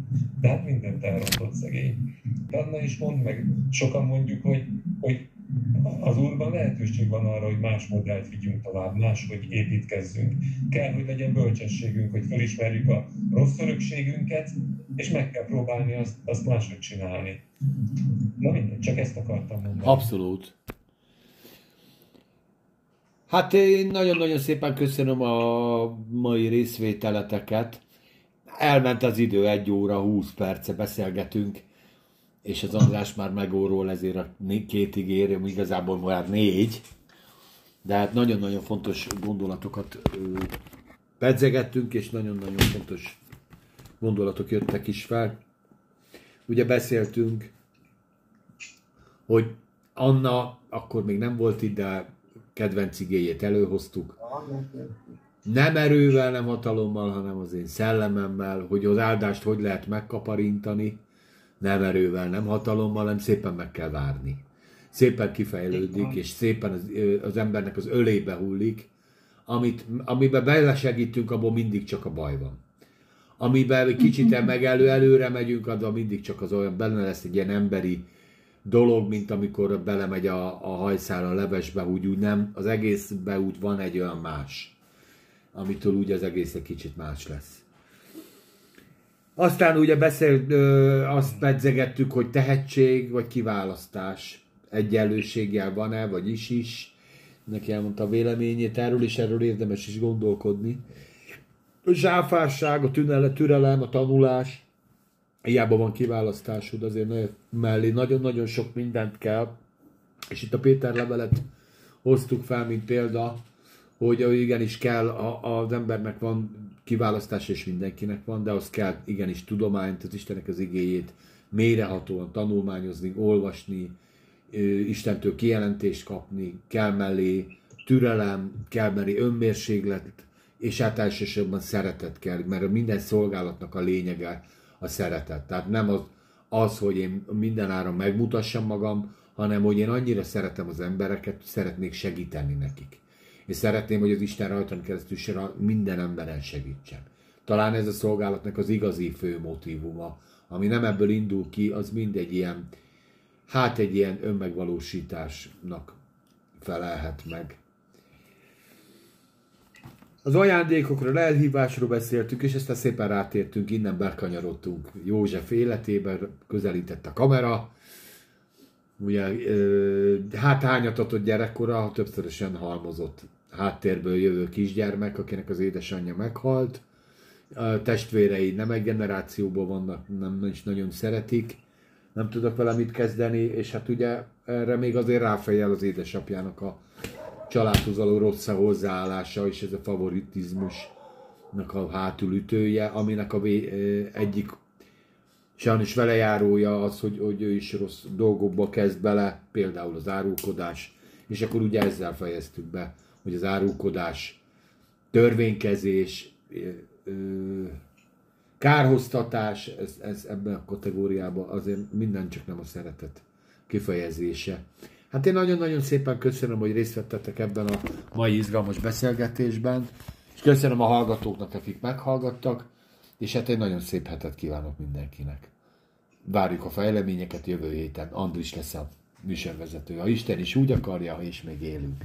de hát mindent elrontott szegény. Anna is mond meg, sokan mondjuk, hogy, hogy az Úrban lehetőség van arra, hogy más modellt vigyünk tovább, máshogy építkezzünk. Kell, hogy legyen bölcsességünk, hogy felismerjük a rossz örökségünket, és meg kell próbálni azt, azt máshogy csinálni. Na mindegy, csak ezt akartam mondani. Abszolút. Hát én nagyon-nagyon szépen köszönöm a mai részvételeteket. Elment az idő, egy óra, 20 perce beszélgetünk, és az András már megóról ezért a két ígér, igazából már négy. De hát nagyon-nagyon fontos gondolatokat pedzegettünk, és nagyon-nagyon fontos gondolatok jöttek is fel. Ugye beszéltünk, hogy Anna akkor még nem volt itt, de kedvenc igéjét előhoztuk. Nem erővel, nem hatalommal, hanem az én szellememmel, hogy az áldást hogy lehet megkaparintani. Nem erővel, nem hatalommal, hanem szépen meg kell várni. szépen kifejlődik, és szépen az, az embernek az ölébe hullik, amit, amiben belesegítünk, abból mindig csak a baj van. Amiben egy kicsit meg elő, előre megyünk, abban mindig csak az olyan, benne lesz egy ilyen emberi dolog, mint amikor belemegy a, a hajszál a levesbe, úgy, úgy nem, az egészben úgy van egy olyan más, amitől úgy az egész egy kicsit más lesz. Aztán ugye beszél, ö, azt pedzegettük, hogy tehetség vagy kiválasztás egyenlőséggel van-e, vagy is is. Neki elmondta a véleményét erről, és erről érdemes is gondolkodni. A zsáfárság, a tünele, türelem, a tanulás, hiába van kiválasztásod, azért mellé nagyon-nagyon sok mindent kell. És itt a Péter levelet hoztuk fel, mint példa, hogy igenis kell, a, az embernek van kiválasztás, és mindenkinek van, de az kell igenis tudományt, az Istennek az igéjét mélyrehatóan tanulmányozni, olvasni, Istentől kijelentést kapni, kell mellé türelem, kell mellé önmérséglet, és hát elsősorban szeretet kell, mert minden szolgálatnak a lényege a szeretet. Tehát nem az, az hogy én mindenáron megmutassam magam, hanem hogy én annyira szeretem az embereket, szeretnék segíteni nekik. És szeretném, hogy az Isten rajtam keresztül minden emberen segítsen. Talán ez a szolgálatnak az igazi fő motivuma, ami nem ebből indul ki, az mindegy ilyen, hát egy ilyen önmegvalósításnak felelhet meg. Az ajándékokról, elhívásról beszéltünk, és aztán szépen rátértünk, innen bekanyarodtunk József életében, közelített a kamera, ugye hát hányatatott gyerekkora, többszörösen halmozott háttérből jövő kisgyermek, akinek az édesanyja meghalt, a testvérei nem egy generációból vannak, nem is nagyon szeretik, nem tudok vele mit kezdeni, és hát ugye erre még azért ráfejel az édesapjának a családhoz való rossz hozzáállása, és ez a favoritizmusnak a hátulütője, aminek a vé- egyik sajnos velejárója az, hogy, hogy ő is rossz dolgokba kezd bele, például az árulkodás, és akkor ugye ezzel fejeztük be, hogy az árulkodás, törvénykezés, kárhoztatás, ez, ez ebben a kategóriában azért minden csak nem a szeretet kifejezése. Hát én nagyon-nagyon szépen köszönöm, hogy részt vettetek ebben a mai izgalmas beszélgetésben, és köszönöm a hallgatóknak, akik meghallgattak, és hát egy nagyon szép hetet kívánok mindenkinek. Várjuk a fejleményeket jövő héten. Andris lesz a műsorvezető. Ha Isten is úgy akarja, és még élünk.